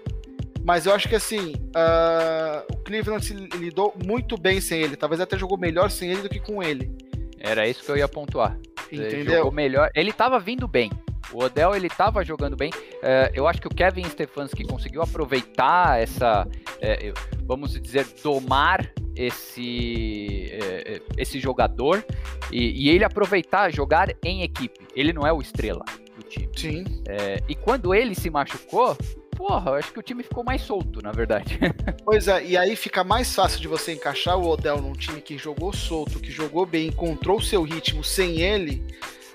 Mas eu acho que assim, uh, o Cleveland se lidou muito bem sem ele. Talvez até jogou melhor sem ele do que com ele. Era isso que eu ia pontuar. Entendeu? Ele jogou melhor. Ele tava vindo bem. O Odell ele estava jogando bem. É, eu acho que o Kevin Stefanski conseguiu aproveitar essa, é, vamos dizer, domar esse, é, esse jogador e, e, ele aproveitar jogar em equipe. Ele não é o estrela time. Sim. É, e quando ele se machucou, porra, eu acho que o time ficou mais solto, na verdade. Pois é, e aí fica mais fácil de você encaixar o Odell num time que jogou solto, que jogou bem, encontrou o seu ritmo sem ele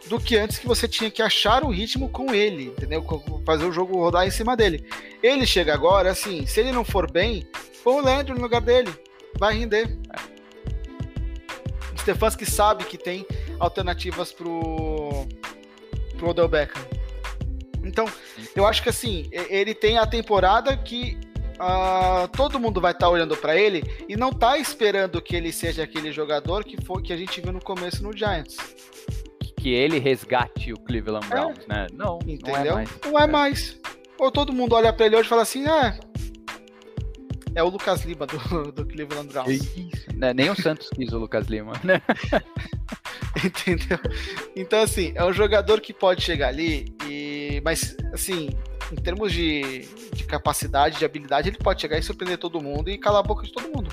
do que antes que você tinha que achar o ritmo com ele, entendeu? Fazer o jogo rodar em cima dele. Ele chega agora, assim, se ele não for bem, põe o Landry no lugar dele, vai render. O Stefanski sabe que tem alternativas pro, pro Odell Beckham. Então, eu acho que assim, ele tem a temporada que uh, todo mundo vai estar tá olhando para ele e não tá esperando que ele seja aquele jogador que foi que a gente viu no começo no Giants que ele resgate o Cleveland é. Browns, é. né? Não, entendeu? Não é mais. Não é mais. Ou todo mundo olha para ele hoje e fala assim, é, é o Lucas Lima do, do Cleveland Browns. Isso, né? Nem o Santos quis o Lucas Lima, né? Entendeu? Então, assim, é um jogador que pode chegar ali e. Mas, assim, em termos de, de capacidade, de habilidade, ele pode chegar e surpreender todo mundo e calar a boca de todo mundo.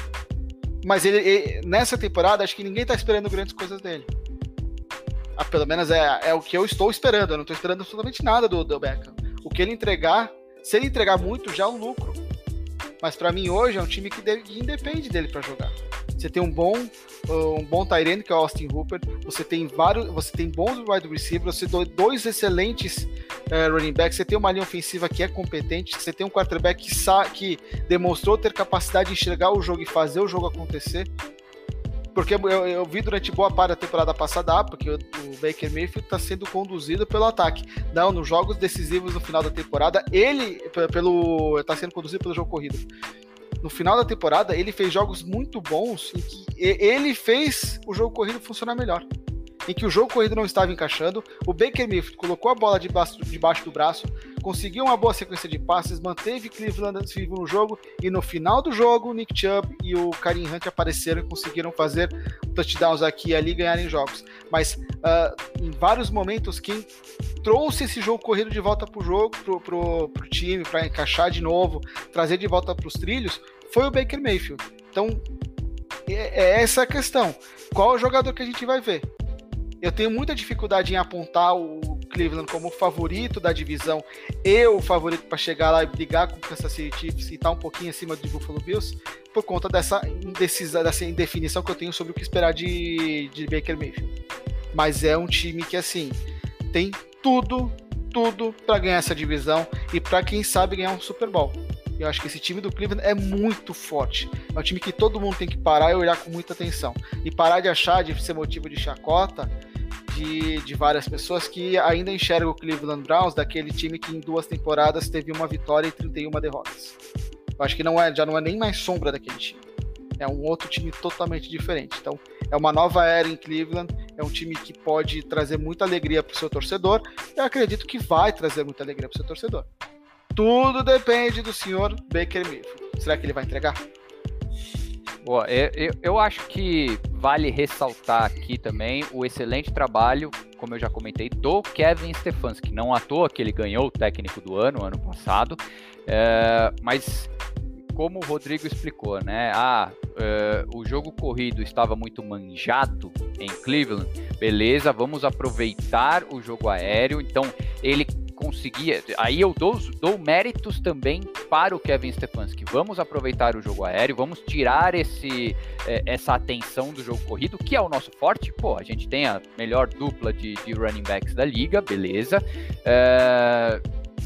Mas ele, ele nessa temporada, acho que ninguém tá esperando grandes coisas dele. Ah, pelo menos é, é o que eu estou esperando. Eu não estou esperando absolutamente nada do, do Beckham. O que ele entregar, se ele entregar muito, já é um lucro. Mas para mim hoje é um time que, independe dele para jogar. Você tem um bom um bom Tyrene, que é o Austin Hooper. Você tem vários, você tem bons wide receivers, você tem dois excelentes uh, running backs. Você tem uma linha ofensiva que é competente. Você tem um quarterback que, que demonstrou ter capacidade de enxergar o jogo e fazer o jogo acontecer. Porque eu, eu, vi durante boa parte da temporada passada, ah, porque o, o Baker Mayfield está sendo conduzido pelo ataque. Não, nos jogos decisivos no final da temporada, ele pelo está sendo conduzido pelo jogo corrido. No final da temporada, ele fez jogos muito bons em que ele fez o jogo corrido funcionar melhor em que o jogo corrido não estava encaixando. O Baker Mayfield colocou a bola debaixo, debaixo do braço, conseguiu uma boa sequência de passes, manteve Cleveland vivo no jogo e no final do jogo, o Nick Chubb e o Karim Hunt apareceram e conseguiram fazer touchdowns aqui e ali ganharem jogos. Mas uh, em vários momentos, quem trouxe esse jogo corrido de volta para o jogo, pro, pro time, para encaixar de novo, trazer de volta para os trilhos, foi o Baker Mayfield. Então, é, é essa a questão. Qual o jogador que a gente vai ver? Eu tenho muita dificuldade em apontar o Cleveland como favorito da divisão e o favorito para chegar lá e brigar com o Kansas City Chiefs e estar tá um pouquinho acima do Buffalo Bills por conta dessa indecisão, dessa indefinição que eu tenho sobre o que esperar de, de Baker Mayfield. Mas é um time que, assim, tem tudo, tudo para ganhar essa divisão e para quem sabe ganhar um Super Bowl. Eu acho que esse time do Cleveland é muito forte. É um time que todo mundo tem que parar e olhar com muita atenção. E parar de achar de ser motivo de chacota de, de várias pessoas que ainda enxergam o Cleveland Browns daquele time que em duas temporadas teve uma vitória e 31 derrotas. Eu acho que não é, já não é nem mais sombra daquele time. É um outro time totalmente diferente. Então, é uma nova era em Cleveland. É um time que pode trazer muita alegria para o seu torcedor. Eu acredito que vai trazer muita alegria para o seu torcedor. Tudo depende do senhor Baker Mayfield. Será que ele vai entregar? Boa, eu, eu, eu, acho que vale ressaltar aqui também o excelente trabalho, como eu já comentei, do Kevin Stefanski. Não à toa que ele ganhou o técnico do ano, ano passado, é, mas como o Rodrigo explicou, né? Ah, é, o jogo corrido estava muito manjado em Cleveland. Beleza, vamos aproveitar o jogo aéreo. Então, ele conseguia. Aí eu dou, dou méritos também para o Kevin Stefanski. Vamos aproveitar o jogo aéreo, vamos tirar esse, é, essa atenção do jogo corrido, que é o nosso forte. Pô, a gente tem a melhor dupla de, de running backs da liga, beleza. É,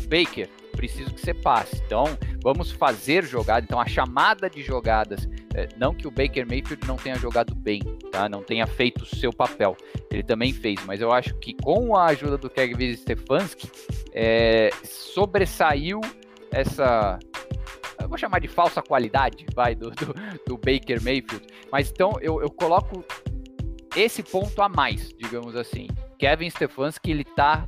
Baker, preciso que você passe. Então, vamos fazer jogada. Então, a chamada de jogadas, é, não que o Baker Mayfield não tenha jogado bem, tá? Não tenha feito o seu papel. Ele também fez, mas eu acho que com a ajuda do Kevin Stefanski, é, sobressaiu essa vou chamar de falsa qualidade, vai, do, do, do Baker Mayfield. Mas então eu, eu coloco esse ponto a mais, digamos assim. Kevin Stefanski, ele tá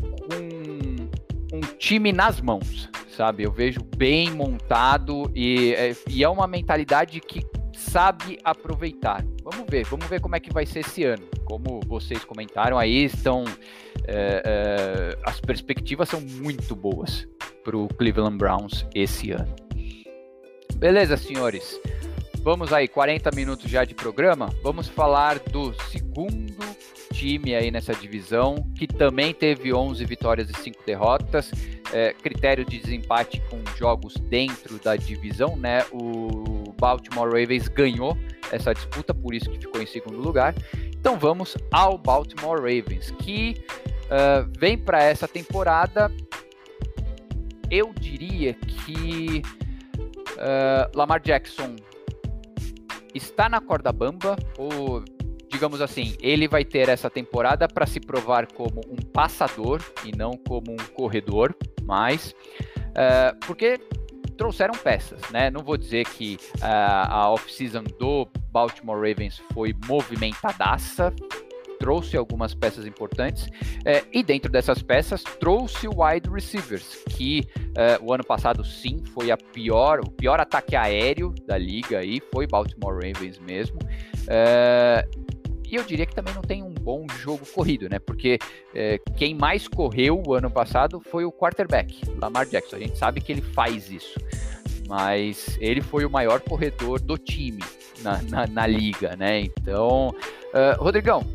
com um time nas mãos, sabe? Eu vejo bem montado e, é, e é uma mentalidade que sabe aproveitar. Vamos ver, vamos ver como é que vai ser esse ano. Como vocês comentaram aí, estão é, é, as perspectivas são muito boas para o Cleveland Browns esse ano. Beleza, senhores. Vamos aí, 40 minutos já de programa. Vamos falar do segundo time aí nessa divisão, que também teve 11 vitórias e 5 derrotas. É, critério de desempate com jogos dentro da divisão, né? O Baltimore Ravens ganhou essa disputa, por isso que ficou em segundo lugar. Então vamos ao Baltimore Ravens, que uh, vem para essa temporada. Eu diria que uh, Lamar Jackson está na corda bamba, ou digamos assim, ele vai ter essa temporada para se provar como um passador e não como um corredor, mas uh, porque trouxeram peças, né? Não vou dizer que uh, a off-season do Baltimore Ravens foi movimentadaça, trouxe algumas peças importantes é, e dentro dessas peças trouxe wide receivers, que o ano passado sim foi a pior, o pior ataque aéreo da liga aí foi Baltimore Ravens mesmo. E eu diria que também não tem um bom jogo corrido, né? Porque é, quem mais correu o ano passado foi o quarterback, Lamar Jackson. A gente sabe que ele faz isso. Mas ele foi o maior corredor do time na, na, na liga, né? Então, uh, Rodrigão,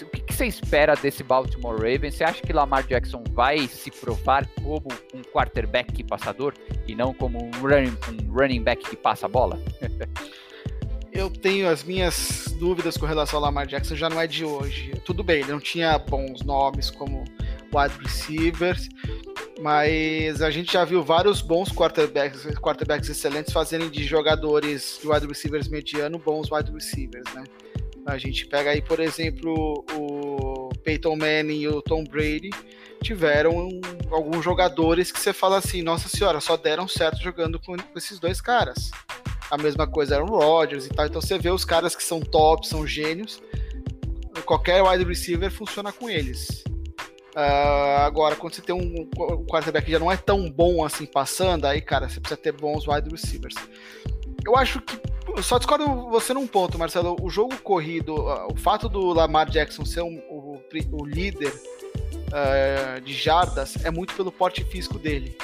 o que, que, você espera desse Baltimore Ravens? Você acha que Lamar Jackson vai se provar como um quarterback passador e não como um running, um running back que passa a bola? eu tenho as minhas dúvidas com relação ao Lamar Jackson, já não é de hoje. Tudo bem, ele não tinha bons nomes como wide receivers, mas a gente já viu vários bons quarterbacks, quarterbacks excelentes fazerem de jogadores de wide receivers mediano bons wide receivers, né? A gente pega aí, por exemplo, o Peyton Manning e o Tom Brady tiveram alguns jogadores que você fala assim, nossa senhora, só deram certo jogando com esses dois caras. A mesma coisa era o Rodgers e tal. Então você vê os caras que são top, são gênios. Qualquer wide receiver funciona com eles. Uh, agora, quando você tem um, quarterback que já não é tão bom assim passando, aí, cara, você precisa ter bons wide receivers. Eu acho que. Só discordo você num ponto, Marcelo. O jogo corrido, uh, o fato do Lamar Jackson ser um, o, o, líder uh, de jardas é muito pelo porte físico dele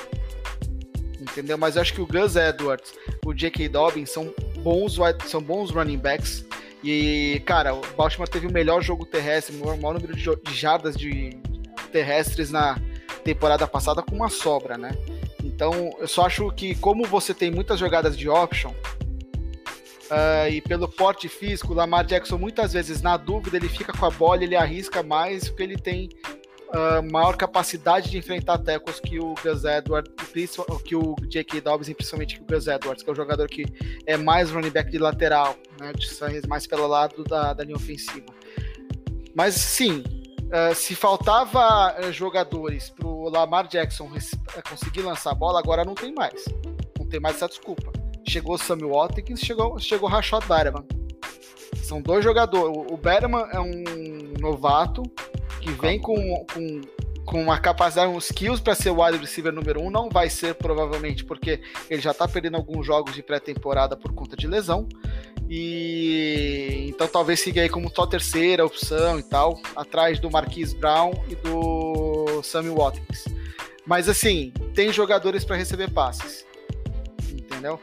entendeu? Mas eu acho que o Gus Edwards, o J.K. Dobbins são bons, são bons running backs. E, cara, o Baltimore teve o melhor jogo terrestre, o maior número de jardas de terrestres na temporada passada com uma sobra, né? Então, eu só acho que como você tem muitas jogadas de option, uh, e pelo porte físico, o Lamar Jackson muitas vezes, na dúvida, ele fica com a bola, ele arrisca mais, porque ele tem uh, maior capacidade de enfrentar tecos que o Gus Edwards, que o J.K. Dobbins, e principalmente que o Gus Edwards, que é o jogador que é mais running back de lateral, né, de mais pelo lado da, da linha ofensiva. Mas sim, uh, se faltava uh, jogadores para o Lamar Jackson conseguir lançar a bola, agora não tem mais. Não tem mais essa desculpa. Chegou Sammy Watkins, chegou, chegou o Rashad Berman. São dois jogadores. O Berman é um novato, que vem com, com, com uma capacidade, uns skills para ser o wide receiver número um, não vai ser provavelmente, porque ele já está perdendo alguns jogos de pré-temporada por conta de lesão. E então talvez siga aí como só terceira opção e tal, atrás do Marquise Brown e do Sammy Watkins. Mas assim, tem jogadores para receber passes. Entendeu?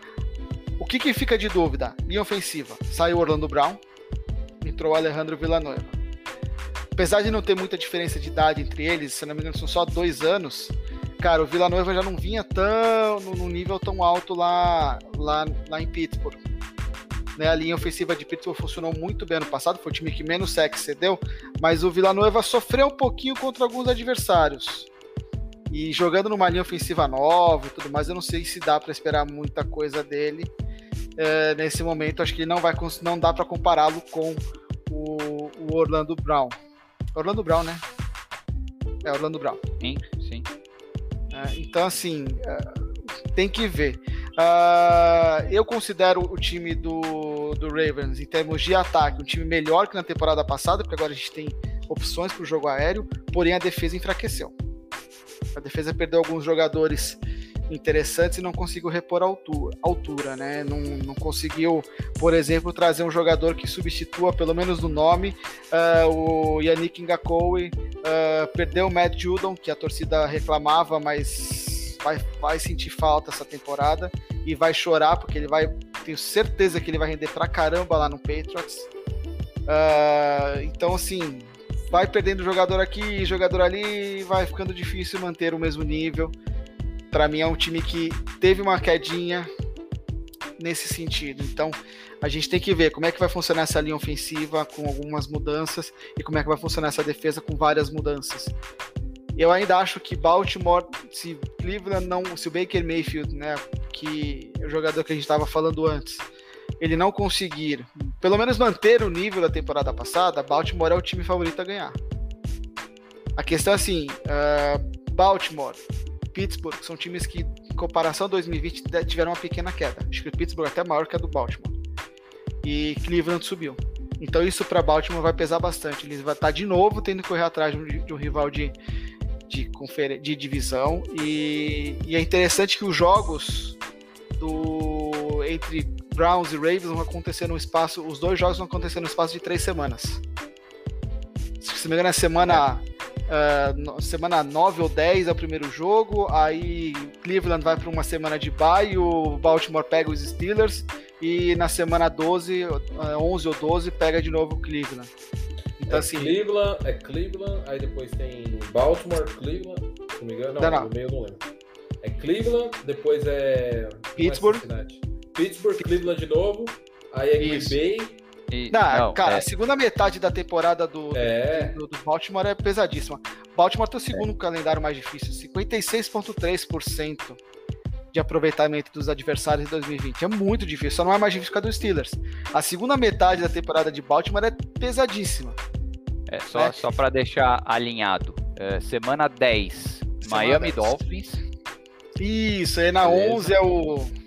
O que, que fica de dúvida? Linha ofensiva. Saiu Orlando Brown, entrou Alejandro Villanueva apesar de não ter muita diferença de idade entre eles, se não me engano, são só dois anos. Cara, o Vila Nova já não vinha tão num nível tão alto lá, lá, lá em Pittsburgh. Né, a linha ofensiva de Pittsburgh funcionou muito bem ano passado, foi o time que menos sec cedeu, mas o Vila Nova sofreu um pouquinho contra alguns adversários. E jogando numa linha ofensiva nova e tudo mais, eu não sei se dá para esperar muita coisa dele é, nesse momento. Acho que não vai não dá para compará-lo com o, o Orlando Brown. Orlando Brown, né? É Orlando Brown. Sim, sim. É, então, assim, é, tem que ver. Uh, eu considero o time do, do Ravens, em termos de ataque, um time melhor que na temporada passada, porque agora a gente tem opções para o jogo aéreo, porém a defesa enfraqueceu. A defesa perdeu alguns jogadores interessantes e não conseguiu repor a altura, altura né? Não, não conseguiu, por exemplo, trazer um jogador que substitua, pelo menos no nome, uh, o Yannick Ngakoue, uh, perdeu o Matt Judon, que a torcida reclamava, mas vai, vai sentir falta essa temporada e vai chorar, porque ele vai, tenho certeza que ele vai render pra caramba lá no Patriots. Uh, então, assim, vai perdendo jogador aqui, jogador ali, vai ficando difícil manter o mesmo nível para mim é um time que teve uma quedinha nesse sentido. Então, a gente tem que ver como é que vai funcionar essa linha ofensiva com algumas mudanças e como é que vai funcionar essa defesa com várias mudanças. Eu ainda acho que Baltimore, se Cleveland não, se o Baker Mayfield, né, que é o jogador que a gente estava falando antes, ele não conseguir, pelo menos manter o nível da temporada passada, Baltimore é o time favorito a ganhar. A questão é assim, uh, Baltimore Pittsburgh são times que, em comparação a 2020, tiveram uma pequena queda. Acho que o Pittsburgh é até maior que a do Baltimore. E Cleveland subiu. Então isso para Baltimore vai pesar bastante. Eles vão estar de novo tendo que correr atrás de um, rival de, de, de divisão. E, e, é interessante que os jogos do entre Browns e Ravens vão acontecer no espaço. Os dois jogos vão acontecer no espaço de três semanas. Se me engano, na semana Uh, semana 9 ou 10 é o primeiro jogo, aí Cleveland vai para uma semana de bye, o Baltimore pega os Steelers, e na semana 12, uh, 11 ou 12 pega de novo o Cleveland. Então, é assim, Cleveland, é Cleveland, aí depois tem Baltimore, Cleveland, se não me engano, não, não, no meio não lembro. É Cleveland, depois é. Pittsburgh. É Pittsburgh, Cleveland de novo, aí é Green Bay, e, não, não, cara, é... a segunda metade da temporada do, é... do, do, Baltimore é pesadíssima. Baltimore tem o segundo é. calendário mais difícil, 56,3% de aproveitamento dos adversários em 2020. É muito difícil, só não é mais difícil que a dos Steelers. A segunda metade da temporada de Baltimore é pesadíssima. É, só, é. só para deixar alinhado. É, semana 10, semana Miami 10. Dolphins. Isso, aí na Beleza. 11 é o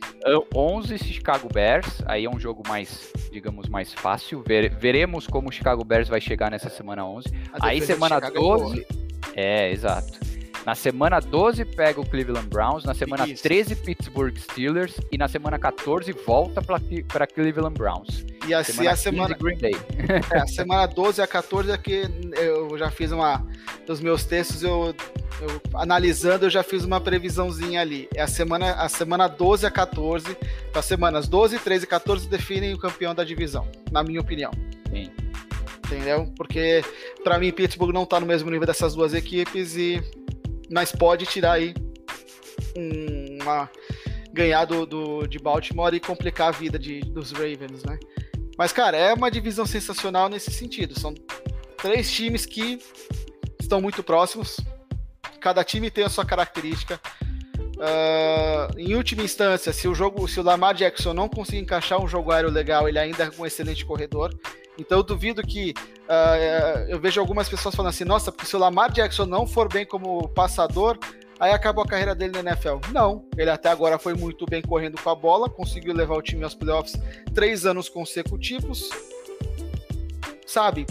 11 Chicago Bears, aí é um jogo mais, digamos, mais fácil. veremos como o Chicago Bears vai chegar nessa semana 11. Aí semana 12. É, é, exato. Na semana 12 pega o Cleveland Browns, na semana Isso. 13 Pittsburgh Steelers e na semana 14 volta para Cleveland Browns. E assim semana a semana Green Day. É, a semana 12 a 14 é que eu já fiz uma dos meus textos eu, eu, analisando eu já fiz uma previsãozinha ali. É a semana a semana 12 a 14, as semanas 12, 13 e 14 definem o campeão da divisão, na minha opinião. Sim entendeu? Porque para mim Pittsburgh não tá no mesmo nível dessas duas equipes e mas pode tirar aí uma ganhar do, do, de Baltimore e complicar a vida de, dos Ravens, né? Mas, cara, é uma divisão sensacional nesse sentido. São três times que estão muito próximos. Cada time tem a sua característica. Uh, em última instância, se o jogo, se o Lamar Jackson não conseguir encaixar um jogo aéreo legal, ele ainda é um excelente corredor. Então eu duvido que uh, eu vejo algumas pessoas falando assim, nossa, porque se o Lamar Jackson não for bem como passador, aí acabou a carreira dele na NFL. Não, ele até agora foi muito bem correndo com a bola, conseguiu levar o time aos playoffs três anos consecutivos. Sabe,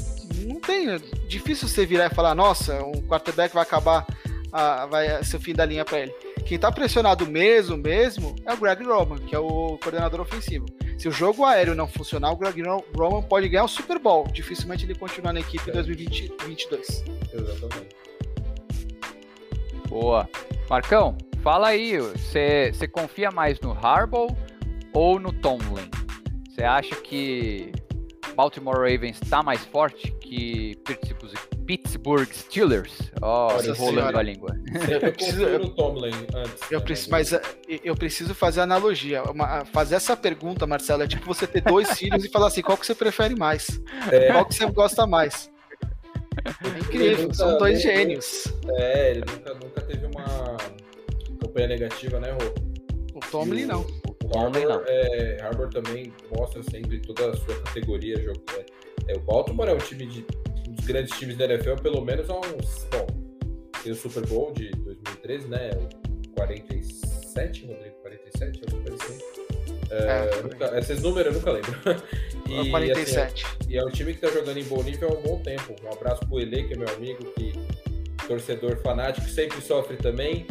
não tem. É difícil você virar e falar, nossa, um quarterback vai acabar, uh, vai ser o fim da linha para ele. Quem tá pressionado mesmo, mesmo, é o Greg Roman, que é o coordenador ofensivo. Se o jogo aéreo não funcionar, o Greg Roman pode ganhar o Super Bowl. Dificilmente ele continuar na equipe em 2022. Exatamente. Boa. Marcão, fala aí, você confia mais no Harbaugh ou no Tomlin? Você acha que Baltimore Ravens está mais forte que Pittsburgh Steelers? Ó, oh, enrolando a língua. Eu preciso no Tomlin antes. Eu né, preciso, mas eh, eu preciso fazer analogia. Uma, fazer essa pergunta, Marcelo, é tipo você ter dois filhos e falar assim, qual que você prefere mais? É. Qual que você gosta mais? É incrível, nunca, são dois nunca, gênios. É, ele nunca, nunca teve uma campanha negativa, né, Rô? O Tomlin não. O Harbour, é, Harbour também mostra sempre toda a sua categoria. Jogo, é, é, o Baltimore é um time de um dos grandes times da NFL, pelo menos há uns. Bom, tem o Super Bowl de 2013, né? O 46 47, Rodrigo? 47? Eu é, é nunca, esses números eu nunca lembro. E, 47. Assim, e é um time que tá jogando em bom nível há um bom tempo. Um abraço pro Ele, que é meu amigo, que torcedor fanático, sempre sofre também.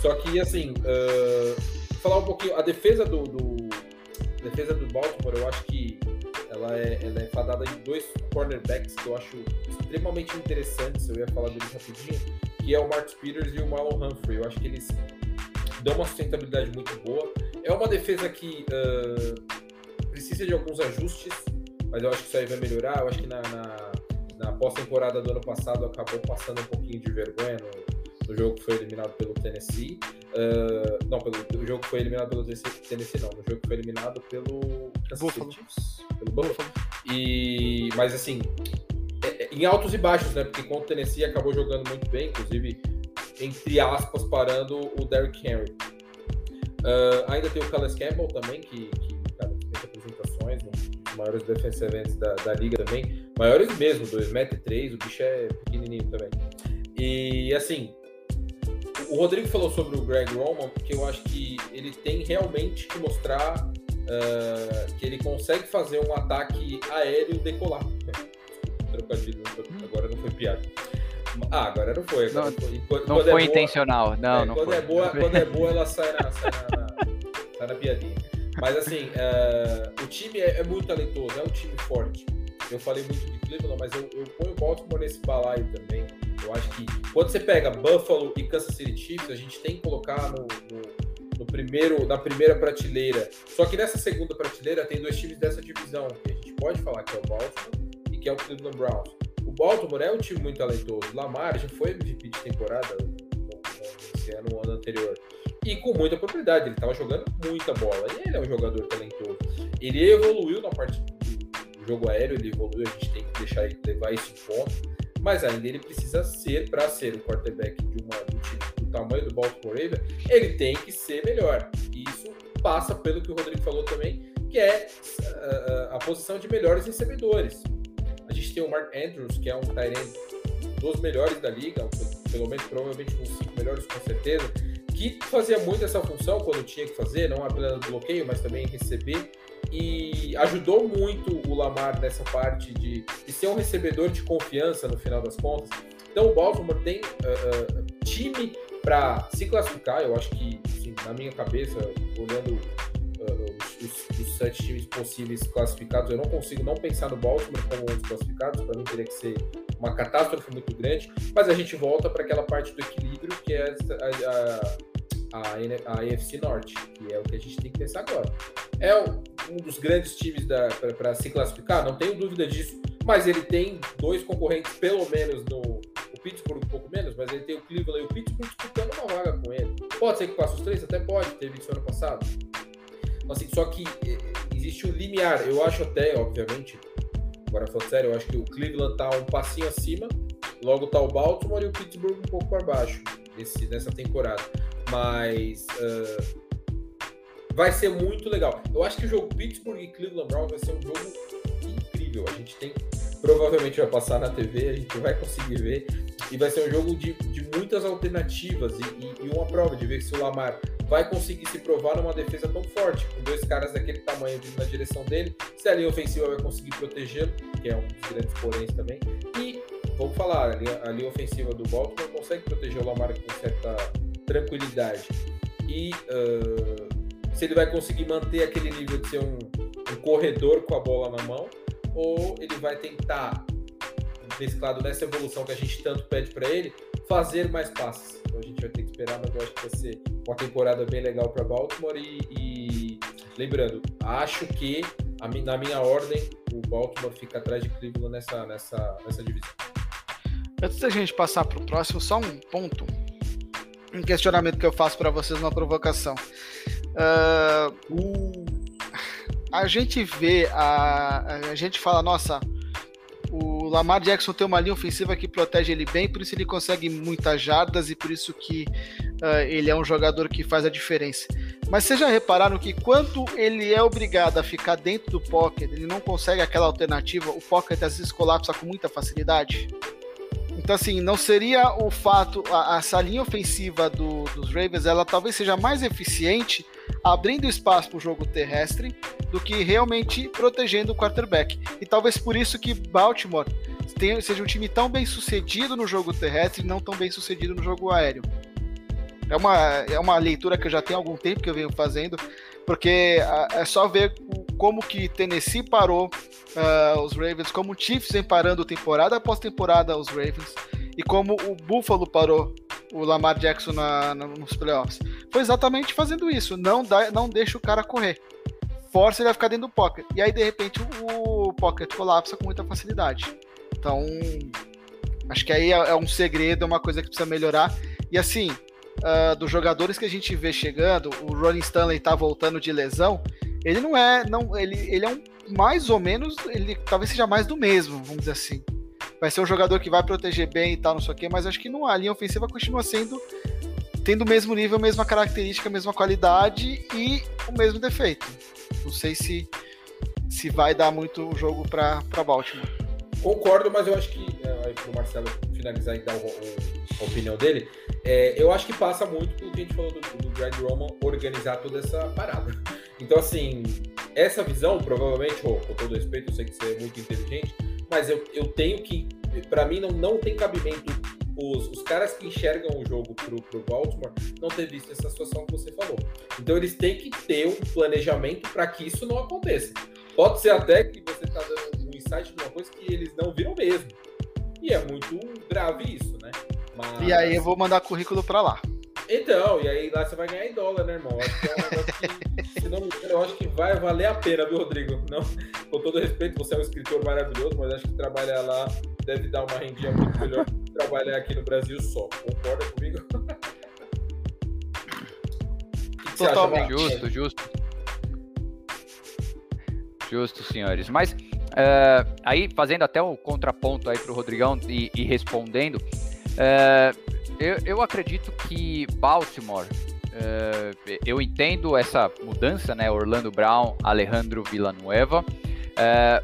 Só que, assim, uh, falar um pouquinho, a defesa do, do, a defesa do Baltimore, eu acho que ela é, ela é fadada em dois cornerbacks que eu acho extremamente interessantes, eu ia falar deles rapidinho, que é o Marcus Peters e o Marlon Humphrey. Eu acho que eles dão uma sustentabilidade muito boa. É uma defesa que uh, precisa de alguns ajustes, mas eu acho que isso aí vai melhorar. Eu acho que na, na, na pós-temporada do ano passado acabou passando um pouquinho de vergonha no, no jogo que foi eliminado pelo Tennessee. Uh, não, pelo o jogo que foi eliminado pelo Tennessee, não. No jogo que foi eliminado pelo Buffalo. Pelo Buffalo. E, mas assim, é, é, em altos e baixos, né? Porque contra o Tennessee acabou jogando muito bem, inclusive, entre aspas, parando o Derrick Henry. Uh, ainda tem o Calais Campbell também, que, que cara, tem apresentações, um dos maiores defensive ends da, da liga também. Maiores mesmo, 2,3m, o bicho é pequenininho também. E assim, o Rodrigo falou sobre o Greg Roman, porque eu acho que ele tem realmente que mostrar uh, que ele consegue fazer um ataque aéreo decolar. Trocadilho, agora não foi piada. Ah, agora não foi. Agora não, foi, quando, não quando foi é intencional. Boa, não, é, não quando foi. É boa, quando é boa, ela sai na, sai na, na, sai na piadinha. Mas assim, uh, o time é, é, muito talentoso, é um time forte. Eu falei muito de Cleveland, mas eu, eu ponho Baltimore nesse balaio também. Eu acho que quando você pega Buffalo e Kansas City Chiefs, a gente tem que colocar no, no, no primeiro, na primeira prateleira. Só que nessa segunda prateleira tem dois times dessa divisão, que a gente pode falar que é o Baltimore e que é o Cleveland Browns. O Baltimore é um time muito talentoso. Lamar já foi MVP de temporada esse ano, no ano anterior. E com muita propriedade, ele estava jogando muita bola. E ele é um jogador talentoso. Ele evoluiu na parte jogo aéreo, ele evoluiu, a gente tem que deixar ele levar esse ponto. Mas ainda ele precisa ser, para ser o quarterback de, uma, um time do tamanho do Baltimore Ravens, ele tem que ser melhor. E isso passa pelo que o Rodrigo falou também, que é a, a, a posição de melhores recebedores. A gente tem o Mark Andrews, que é um Tyrant dos melhores da liga, pelo menos provavelmente um dos cinco melhores com certeza, que fazia muito essa função quando tinha que fazer, não apenas bloqueio, mas também receber. E ajudou muito o Lamar nessa parte de, de ser um recebedor de confiança no final das contas. Então o Baltimore tem uh, uh, time para se classificar. Eu acho que, assim, na minha cabeça, olhando os, os, sete times possíveis classificados, eu não consigo não pensar no Baltimore como um dos classificados, para mim teria que ser uma catástrofe muito grande, mas a gente volta para aquela parte do equilíbrio que é a, a, a, a AFC Norte, que é o que a gente tem que pensar agora. É um, dos grandes times para se classificar, não tenho dúvida disso, mas ele tem dois concorrentes, pelo menos no, o Pittsburgh um pouco menos, mas ele tem o Cleveland e o Pittsburgh disputando uma vaga com ele. Pode ser que passe os três? Até pode, teve isso ano passado. Assim, só que eh, existe um limiar. Eu acho até, obviamente, agora falando sério, eu acho que o Cleveland tá um passinho acima, logo tá o Baltimore e o Pittsburgh um pouco para baixo nessa temporada. Mas uh, vai ser muito legal. Eu acho que o jogo Pittsburgh e Cleveland Browns vai ser um jogo incrível. A gente tem provavelmente vai passar na TV, a gente vai conseguir ver. E vai ser um jogo de, de muitas alternativas e, e, e uma prova de ver se o Lamar vai conseguir se provar numa defesa tão forte, com dois caras daquele tamanho vindo na direção dele, se a linha ofensiva vai conseguir protegê-lo, que é um dos grandes poréns também, e, vamos falar, a linha, a linha ofensiva do Baltimore consegue proteger o Lamar com certa tranquilidade. E uh, se ele vai conseguir manter aquele nível de ser um, um corredor com a bola na mão, ou ele vai tentar, mesclado nessa evolução que a gente tanto pede para ele, fazer mais passes. Então a gente vai ter que esperar, mas eu acho que vai ser uma temporada bem legal para Baltimore. E, e, lembrando, acho que a, na minha ordem o Baltimore fica atrás de Cleveland nessa, nessa, nessa divisão. Antes da gente passar para o próximo, só um ponto, um questionamento que eu faço para vocês, uma provocação. Uh, a gente vê, a, a gente fala, nossa, o Lamar Jackson tem uma linha ofensiva que protege ele bem, por isso ele consegue muitas jardas e por isso que uh, ele é um jogador que faz a diferença. Mas vocês já repararam que quando ele é obrigado a ficar dentro do pocket, ele não consegue aquela alternativa, o pocket às vezes colapsa com muita facilidade? Então, assim, não seria o fato, a, essa linha ofensiva do, dos Ravens, ela talvez seja mais eficiente abrindo espaço para o jogo terrestre do que realmente protegendo o quarterback. E talvez por isso que Baltimore tenha, seja um time tão bem sucedido no jogo terrestre e não tão bem sucedido no jogo aéreo. É uma, é uma leitura que eu já tenho algum tempo que eu venho fazendo, porque é só ver como que Tennessee parou uh, os Ravens, como o Chiefs vem parando temporada após temporada os Ravens, e como o Buffalo parou o Lamar Jackson na, na, nos playoffs. Foi exatamente fazendo isso, não, dá, não deixa o cara correr. Força ele a ficar dentro do pocket. E aí, de repente, o, o pocket colapsa com muita facilidade. Então, acho que aí é, é um segredo, é uma coisa que precisa melhorar. E assim, uh, dos jogadores que a gente vê chegando, o Ronnie Stanley tá voltando de lesão, ele não é, não, ele, ele é um mais ou menos, ele talvez seja mais do mesmo, vamos dizer assim. Vai ser um jogador que vai proteger bem e tal, não sei o quê, mas acho que não, a linha ofensiva continua sendo tendo o mesmo nível, a mesma característica, a mesma qualidade e o mesmo defeito. Não sei se se vai dar muito jogo para Baltimore. Concordo, mas eu acho que é, aí pro Marcelo finalizar e dar o, o, a opinião dele, é, eu acho que passa muito pelo que a gente falou do, do Greg Roman organizar toda essa parada. Então, assim, essa visão, provavelmente, oh, com todo respeito, eu sei que você é muito inteligente, mas eu, eu tenho que, para mim, não, não tem cabimento os, os caras que enxergam o jogo pro, pro Baltimore não ter visto essa situação que você falou. Então, eles têm que ter um planejamento para que isso não aconteça. Pode ser até que você está dando um insight de uma coisa que eles não viram mesmo. E é muito grave isso, né? Mas... E aí eu vou mandar currículo para lá. Então, e aí lá você vai ganhar em dólar, né, irmão? Acho que é um negócio que, se não me engano, eu acho que vai valer a pena, viu, Rodrigo? Não, com todo respeito, você é um escritor maravilhoso, mas acho que trabalhar lá deve dar uma rendinha muito melhor que trabalhar aqui no Brasil só. Concorda comigo? Totalmente. Justo, justo. Justo, senhores. Mas uh, aí, fazendo até o contraponto aí para o Rodrigão e, e respondendo, uh, eu, eu, acredito que Baltimore, uh, eu entendo essa mudança, né? Orlando Brown, Alejandro Villanueva,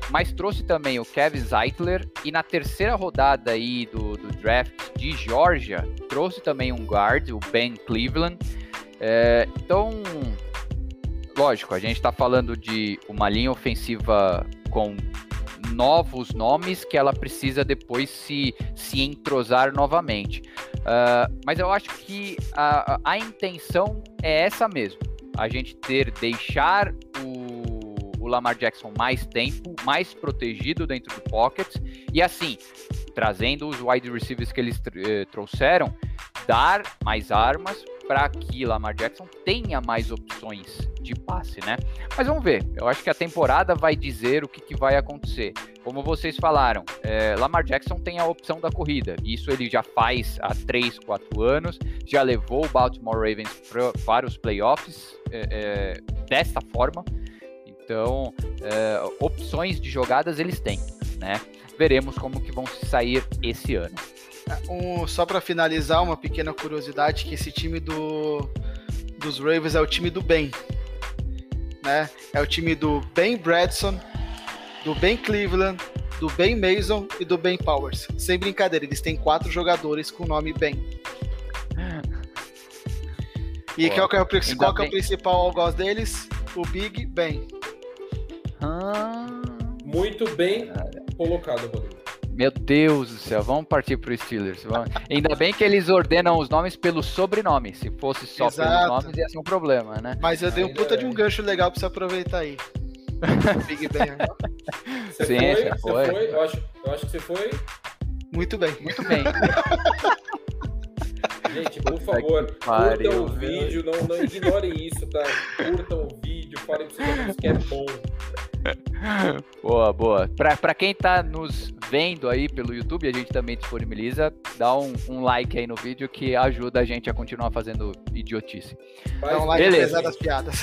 mas trouxe também o Kevin Zeitler e na terceira rodada aí do, do draft de Georgia, trouxe também um guard, o Ben Cleveland. então, lógico, a gente está falando de uma linha ofensiva com novos nomes que ela precisa depois se, se entrosar novamente. Uh, mas eu acho que a, a intenção é essa mesmo. A gente ter, deixar o, o Lamar Jackson mais tempo, mais protegido dentro do pocket, e assim, trazendo os wide receivers que eles eh, trouxeram, dar mais armas para que Lamar Jackson tenha mais opções de passe, né? Mas vamos ver. Eu acho que a temporada vai dizer o que, que vai acontecer. Como vocês falaram, é, Lamar Jackson tem a opção da corrida. Isso ele já faz há 3, 4 anos. Já levou o Baltimore Ravens pra, para os playoffs é, é, desta forma. Então, é, opções de jogadas eles têm, né? Veremos como que vão se sair esse ano. Um, só para finalizar, uma pequena curiosidade que esse time do, dos Ravens é o time do bem. Né? É o time do Ben Bradson, do Ben Cleveland, do Ben Mason e do Ben Powers. Sem brincadeira, eles têm quatro jogadores com o nome Ben. E qual, que é o, qual que é o principal algoz deles? O Big Ben. Ah. Muito bem colocado, Rodrigo. Meu Deus do céu, vamos partir para os Steelers. Vamos... Ainda bem que eles ordenam os nomes pelo sobrenome. Se fosse só Exato. pelos nomes, ia ser um problema, né? Mas eu dei um puta é. de um gancho legal para você aproveitar aí. Big Ben. Você Sim, foi, você foi. foi. Eu, acho, eu acho que você foi. Muito bem. Muito bem. Gente, por favor, curtam o vídeo, não, não ignorem isso, tá? Curtam o vídeo, falem para vocês que é bom. boa, boa. Para quem tá nos vendo aí pelo YouTube, a gente também disponibiliza, dá um, um, like aí no vídeo que ajuda a gente a continuar fazendo idiotice. Dá um like Beleza. apesar das piadas.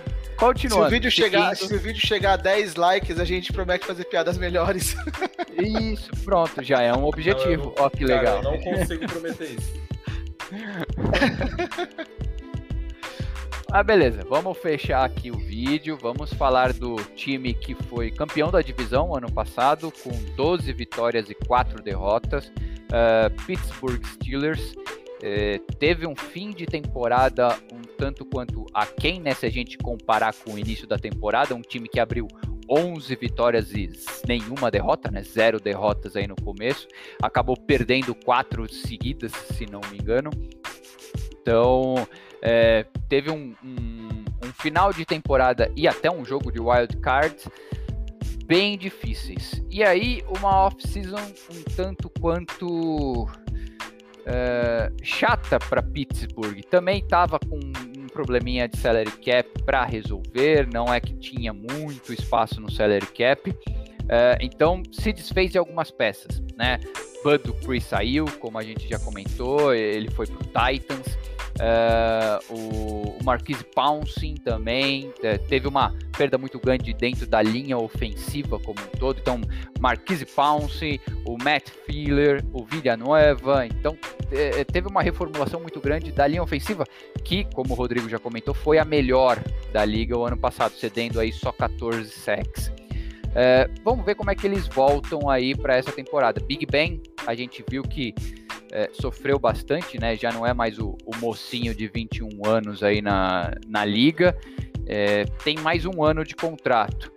Continuando. Se o, vídeo chegar, se o vídeo chegar a 10 likes, a gente promete fazer piadas melhores. Isso, pronto, já é um objetivo. Ó, que legal. Cara, eu não consigo prometer isso. Ah, beleza. Vamos fechar aqui o vídeo. Vamos falar do time que foi campeão da divisão ano passado, com 12 vitórias e 4 derrotas. Uh, Pittsburgh Steelers. Uh, teve um fim de temporada um tanto quanto a quem, né? Se a gente comparar com o início da temporada, um time que abriu 11 vitórias e nenhuma derrota, né? Zero derrotas aí no começo. Acabou perdendo quatro seguidas, se não me engano. Então, é, teve um, um, um, final de temporada e até um jogo de wild card bem difíceis. E aí, uma off-season um tanto quanto é, chata para Pittsburgh. Também estava com probleminha de salary cap para resolver, não é que tinha muito espaço no salary cap. Uh, então se desfez de algumas peças, né? Bud Dupree saiu, como a gente já comentou, ele foi para o Titans. Uh, o, o Marquise Pouncing também uh, teve uma perda muito grande dentro da linha ofensiva como um todo. Então, Marquise Pouncing, o Matt Filler, o Villanueva. Então, uh, teve uma reformulação muito grande da linha ofensiva, que, como o Rodrigo já comentou, foi a melhor da liga o ano passado, cedendo aí só 14 sacks. Uh, vamos ver como é que eles voltam aí para essa temporada. Big Ben, a gente viu que é, sofreu bastante, né? Já não é mais o, o, mocinho de 21 anos aí na, na liga. É, tem mais um ano de contrato.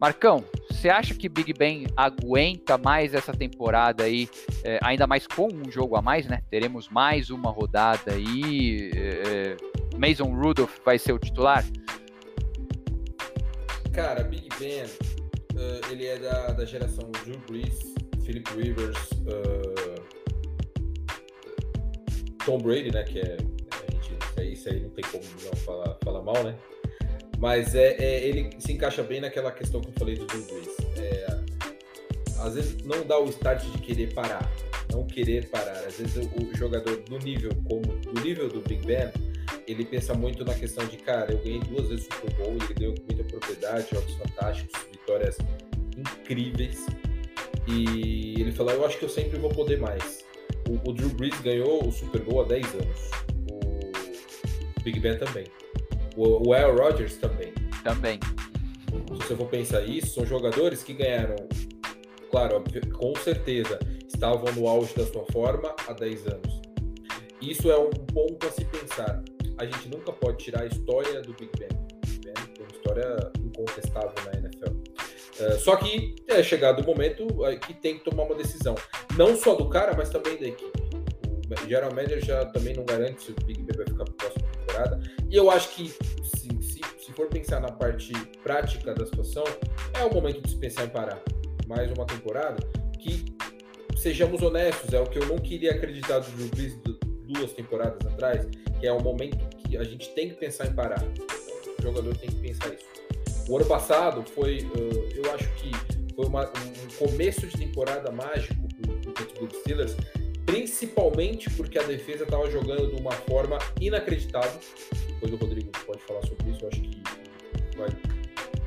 Marcão, você acha que Big Ben aguenta mais essa temporada aí, é, ainda mais com um jogo a mais, né? Teremos mais uma rodada aí. É, Mason Rudolph vai ser o titular? Cara, Big Ben, uh, ele é da, da geração Drew Brees, Philip Rivers, uh Tom Brady, né? Que é. A gente, isso, aí, isso aí não tem como não falar, falar mal, né? Mas é, é, ele se encaixa bem naquela questão que eu falei do Drew Brees. É, às vezes não dá o start de querer parar, não querer parar. Às vezes o, o jogador do nível como do nível do Big Ben, ele pensa muito na questão de cara, eu ganhei duas vezes o Super Bowl, ele deu muita propriedade, jogos fantásticos, vitórias incríveis. E ele falou, eu acho que eu sempre vou poder mais. O, o, Drew Brees ganhou o Super Bowl há 10 anos. O Big Ben também. O, o Aaron Rodgers também. Também. Se você for pensar isso, são jogadores que ganharam, claro, com certeza, estavam no auge da sua forma há 10 anos. Isso é um ponto a se pensar. A gente nunca pode tirar a história do Big Ben. Big Ben tem uma história incontestável na NFL. Uh, só que é chegado o momento que tem que tomar uma decisão não só do cara, mas também da equipe. O General Manager já também não garante se o Big Ben vai ficar para a próxima temporada. E eu acho que, se, se, for pensar na parte prática da situação, é o momento de se pensar em parar. Mais uma temporada que, sejamos honestos, é o que eu não queria acreditar do Drew duas temporadas atrás, que é o momento que a gente tem que pensar em parar. O jogador tem que pensar isso. O ano passado foi, eu acho que foi uma, um começo de temporada mágico Pittsburgh Steelers, principalmente porque a defesa estava jogando de uma forma inacreditável. Depois o Rodrigo pode falar sobre isso, eu acho que vai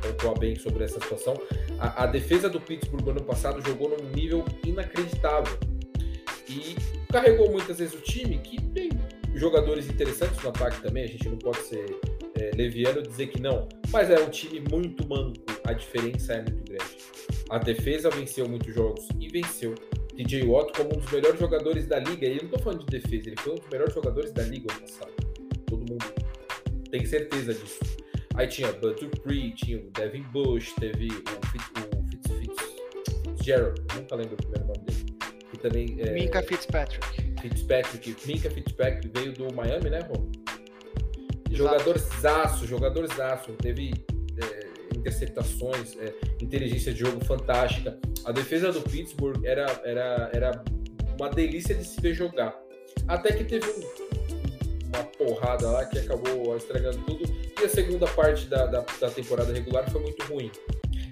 pontuar bem sobre essa situação. A, a defesa do Pittsburgh ano passado jogou num nível inacreditável e carregou muitas vezes o time que tem jogadores interessantes no ataque também, a gente não pode ser é, leviano dizer que não, mas é um time muito manco, a diferença é muito grande. A defesa venceu muitos jogos e venceu TJ Watt como um dos melhores jogadores da liga. E eu não tô falando de defesa, ele foi um dos melhores jogadores da liga ano passado. Todo mundo tem certeza disso. Aí tinha Dupree, tinha o Devin Bush, teve o, Fitz, o Fitz, Fitz, Fitzgerald, nunca lembro o primeiro nome dele. Que também, é, Minka Fitzpatrick. Fitzpatrick, Minka Fitzpatrick veio do Miami, né, Rô? Jogador zaço, jogador zaço. Teve é, interceptações, é, inteligência de jogo fantástica. A defesa do Pittsburgh era, era, era uma delícia de se ver jogar. Até que teve um, uma porrada lá que acabou estragando tudo. E a segunda parte da, da, da temporada regular foi muito ruim.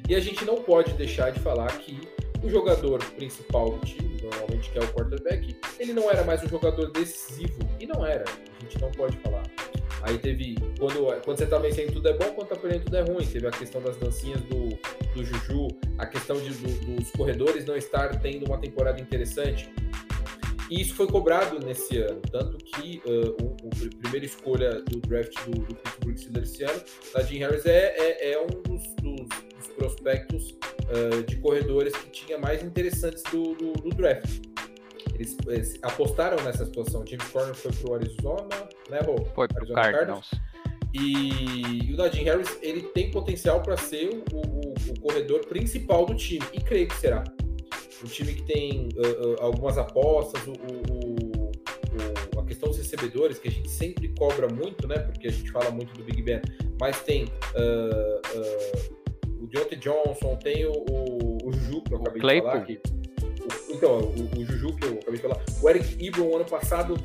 E a gente não pode deixar de falar que o jogador principal do time, normalmente que é o quarterback, ele não era mais um jogador decisivo. E não era. A gente não pode falar. Aí teve. Quando, quando você tá vencendo tudo é bom, quando tá perdendo tudo é ruim. Teve a questão das dancinhas do, do Juju, a questão de, do, dos corredores não estar tendo uma temporada interessante. E isso foi cobrado nesse ano, tanto que uh, o, o primeira escolha do draft do, do Pittsburgh Steelers esse ano, Najee Harris é, é, é um dos, dos, dos prospectos uh, de corredores que tinha mais interessantes do, do, do draft. Eles, eles, apostaram nessa situação. James Conner foi para o Arizona, né, Rô? Foi para o Cardinals. Cardinals. E, e o Najee Harris ele tem potencial para ser o, o, o, corredor principal do time, e creio que será. Um time que tem uh, uh, algumas apostas, o, a questão dos recebedores, que a gente sempre cobra muito, né? Porque a gente fala muito do Big Ben, mas tem uh, o Deontay Johnson, tem o, o, Juju, que eu acabei de falar. Que, então, o, o Juju, que eu acabei de falar. O Eric Ebron, ano passado,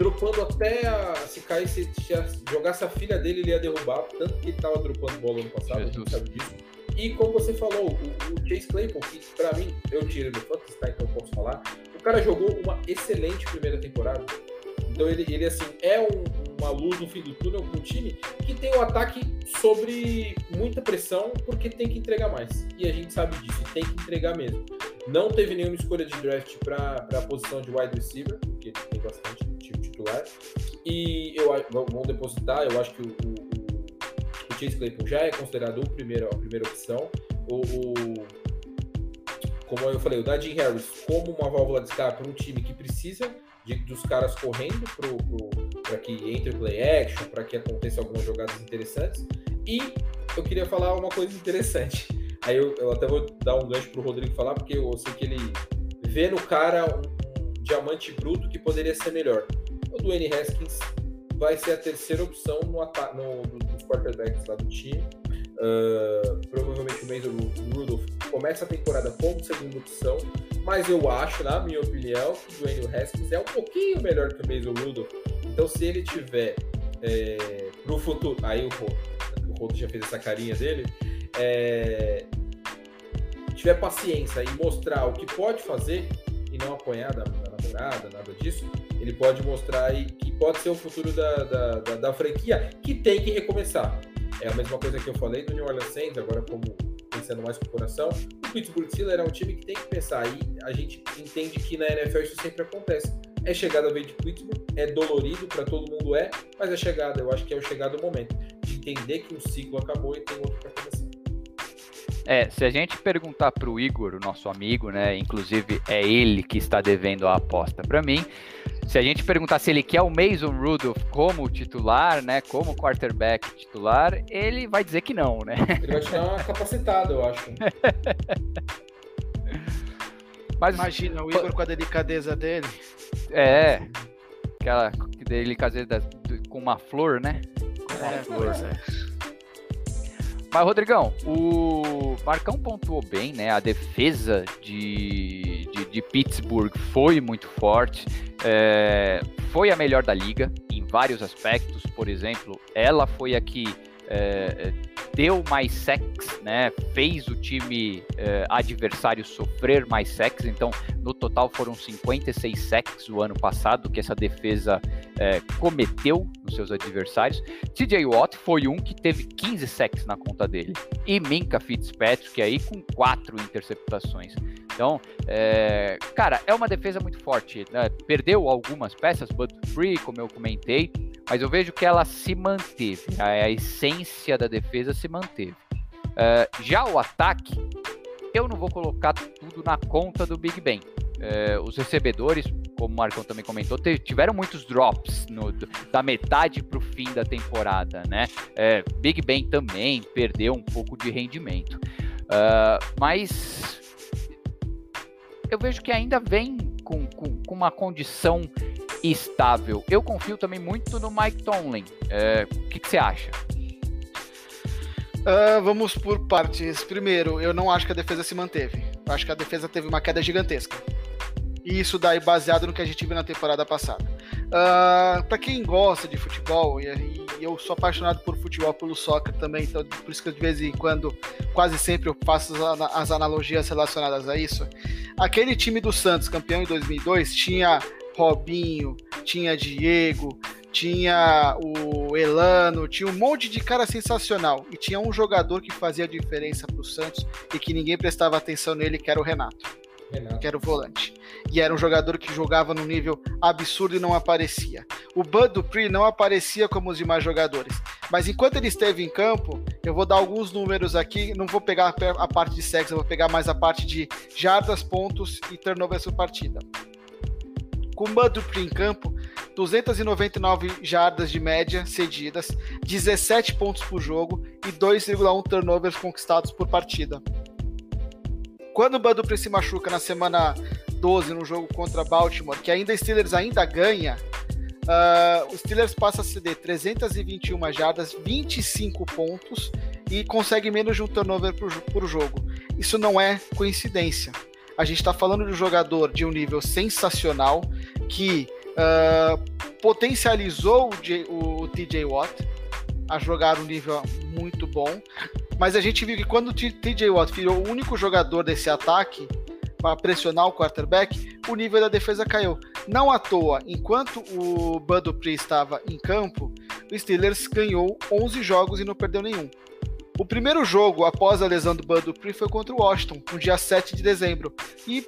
dropando até a, se cair, se, se jogasse a filha dele, ele ia derrubar, tanto que ele tava dropando bola ano passado, Jesus. a gente sabe disso. E como você falou, o, o Chase Claypool, que pra mim, eu tiro do Fantasy, tá? Então eu posso falar. O cara jogou uma excelente primeira temporada. Então ele, ele assim, é um, uma luz no fim do túnel para um time que tem um ataque sobre muita pressão porque tem que entregar mais. E a gente sabe disso, tem que entregar mesmo. Não teve nenhuma escolha de draft para a posição de wide receiver, porque tem bastante titular. E eu vão depositar, eu acho que o, o, o Chase Claypool já é considerado o primeiro, a primeira opção. O, o, como eu falei, o Najee Harris como uma válvula de escape para um time que precisa de, dos caras correndo para que entre play action, para que aconteça algumas jogadas interessantes. E eu queria falar uma coisa interessante. Aí eu, eu até vou dar um gancho para o Rodrigo falar, porque eu sei que ele vê no cara um diamante bruto que poderia ser melhor o Dwayne Haskins vai ser a terceira opção no, no, nos quarterbacks lá do time. Uh, provavelmente o Mason Rudolph começa a temporada como segunda opção, mas eu acho, na minha opinião, que o Dwayne Haskins é um pouquinho melhor que o Mason Rudolph. Então, se ele tiver é, pro futuro. Aí o Rodo já fez essa carinha dele. É, tiver paciência e mostrar o que pode fazer e não apanhar da, da namorada, nada disso, ele pode mostrar que pode ser o futuro da, da, da, da, franquia, que tem que recomeçar. É a mesma coisa que eu falei do New Orleans Saints, agora como pensando mais com o coração. O Pittsburgh Steelers é um time que tem que pensar, e a gente entende que na NFL isso sempre acontece. É chegada vez de Pittsburgh, é dolorido para todo mundo é, mas é chegada, eu acho que é o chegado momento de entender que um ciclo acabou e tem outro para começar. É, se a gente perguntar para o Igor, o nosso amigo, né, inclusive é ele que está devendo a aposta para mim, se a gente perguntar se ele quer o Mason Rudolph como titular, né, como quarterback titular, ele vai dizer que não, né? Ele vai te dar uma capacitada, eu acho. Mas, Imagina o Igor com a delicadeza dele. É, aquela delicadeza com uma flor, né? Com uma é, flor. É. Mas, Rodrigão, o Marcão pontuou bem, né? A defesa de, de, de Pittsburgh foi muito forte, é, foi a melhor da liga em vários aspectos. Por exemplo, ela foi a que é, deu mais sacks, né? Fez o time é, adversário sofrer mais sacks. Então, no total foram 56 sacks o ano passado que essa defesa é, cometeu nos seus adversários. TJ Watt foi um que teve 15 sacks na conta dele. E Minka Fitzpatrick aí com quatro interceptações. Então, é, cara, é uma defesa muito forte. Né? Perdeu algumas peças, but free, como eu comentei, mas eu vejo que ela se manteve, a, a essência da defesa se manteve. Uh, já o ataque, eu não vou colocar tudo na conta do Big Ben. Uh, os recebedores, como o Marcão também comentou, tiveram muitos drops no, da metade para o fim da temporada, né? Uh, Big Ben também perdeu um pouco de rendimento. mas eu vejo que ainda vem com, com, com uma condição estável. Eu confio também muito no Mike Tomlin. É, o que, que, você acha? Uh, vamos por partes. Primeiro, eu não acho que a defesa se manteve. Eu acho que a defesa teve uma queda gigantesca. E isso daí baseado no que a gente viu na temporada passada. Uh, ah, para quem gosta de futebol, e, e, eu sou apaixonado por futebol, pelo soccer também, então por isso que de vez em quando, quase sempre eu faço as, as analogias relacionadas a isso. Aquele time do Santos, campeão em 2002, tinha Robinho, tinha Diego, tinha o Elano, tinha um monte de cara sensacional. E tinha um jogador que fazia diferença para o Santos e que ninguém prestava atenção nele, que era o Renato. Renato. que era o volante. E era um jogador que jogava num nível absurdo e não aparecia. O Bud Dupree não aparecia como os demais jogadores. Mas enquanto ele esteve em campo, eu vou dar alguns números aqui, não vou pegar a parte de sexo, eu vou pegar mais a parte de jardas, pontos e turnovers por partida. Com Dupree em campo, 299 jardas de média cedidas, 17 pontos por jogo e 2,1 turnovers conquistados por partida. Quando o Bud se machuca na semana 12 no jogo contra Baltimore, que ainda Steelers ainda ganha, uh, o Steelers passa a ceder 321 jardas, 25 pontos e consegue menos de um turnover por, por jogo. Isso não é coincidência. A gente está falando de um jogador de um nível sensacional que uh, potencializou o, o TJ Watt a jogar um nível muito bom. Mas a gente viu que quando o TJ Watt virou o único jogador desse ataque para pressionar o quarterback, o nível da defesa caiu. Não à toa, enquanto o Bud Dupree estava em campo, o Steelers ganhou 11 jogos e não perdeu nenhum. O primeiro jogo após a lesão do Bud Dupree foi contra o Washington, no dia 7 de dezembro. E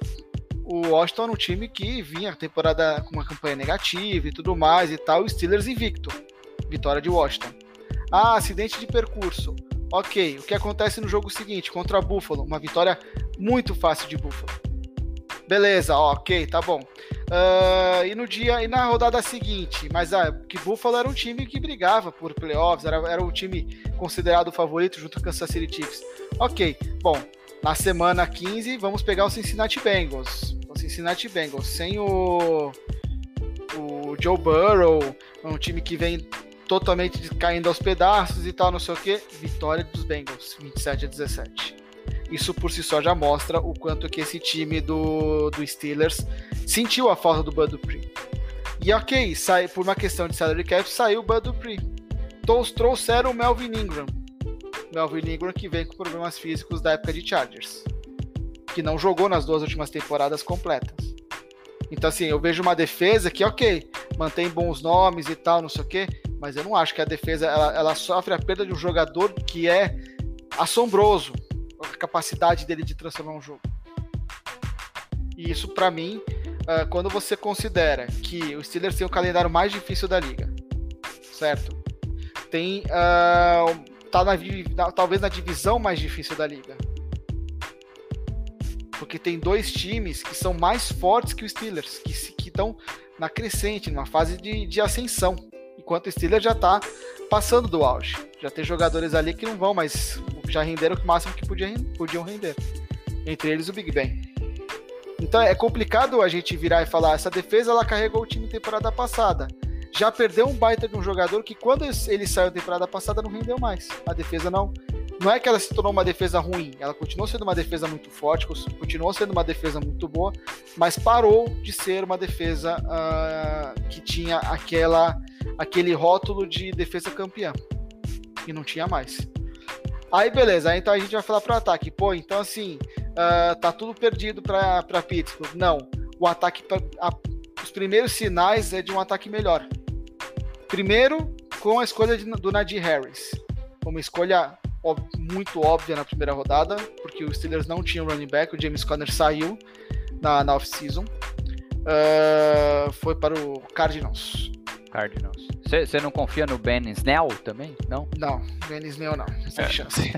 o Washington era um time que vinha a temporada com uma campanha negativa e tudo mais e tal, o Steelers invicto. Vitória de Washington. Ah, acidente de percurso. Ok, o que acontece no jogo seguinte, contra Buffalo? Uma vitória muito fácil de Buffalo. Beleza, ok, tá bom. Uh, e no dia e na rodada seguinte, mas ah, que Buffalo era um time que brigava por playoffs, era, era o time considerado favorito junto com o Kansas City Chiefs. Ok, bom, na semana 15, vamos pegar o Cincinnati Bengals. O Cincinnati Bengals, sem o, o Joe Burrow, um time que vem totalmente caindo aos pedaços e tal, não sei o que. Vitória dos Bengals, 27 a 17. Isso por si só já mostra o quanto que esse time do, do Steelers sentiu a falta do Bud Dupree. E ok, sai, por uma questão de salary cap, saiu o Bud Dupree. Trouxeram o Melvin Ingram, Melvin Ingram que vem com problemas físicos da época de Chargers, que não jogou nas duas últimas temporadas completas. Então, assim, eu vejo uma defesa que, ok, mantém bons nomes e tal, não sei o quê, mas eu não acho que a defesa ela, ela sofre a perda de um jogador que é assombroso, a capacidade dele de transformar um jogo. E isso, para mim, uh, quando você considera que o Steelers tem o calendário mais difícil da liga, certo? Tem uh, tá na, na, talvez na divisão mais difícil da liga. Porque tem dois times que são mais fortes que os Steelers, que estão na crescente, numa fase de, de ascensão. Enquanto o Steelers já está passando do auge. Já tem jogadores ali que não vão, mas já renderam o máximo que podiam, podiam render. Entre eles o Big Ben. Então é complicado a gente virar e falar, essa defesa ela carregou o time temporada passada já perdeu um baita de um jogador que quando ele saiu da temporada passada não rendeu mais. A defesa não. Não é que ela se tornou uma defesa ruim, ela continuou sendo uma defesa muito forte, continuou sendo uma defesa muito boa, mas parou de ser uma defesa uh, que tinha aquela, aquele rótulo de defesa campeã. E não tinha mais. Aí beleza, aí, então a gente vai falar para o ataque. Pô, então assim, uh, tá tudo perdido para Pittsburgh. Não, o ataque, a, os primeiros sinais é de um ataque melhor. Primeiro, com a escolha de, do Nadir Harris. Uma escolha ó, muito óbvia na primeira rodada, porque os Steelers não tinham running back, o James Conner saiu na, na off-season. Uh, foi para o Cardinals. Cardinals. Você não confia no Ben Snell também? Não? Não, Ben Snell não, sem é. chance.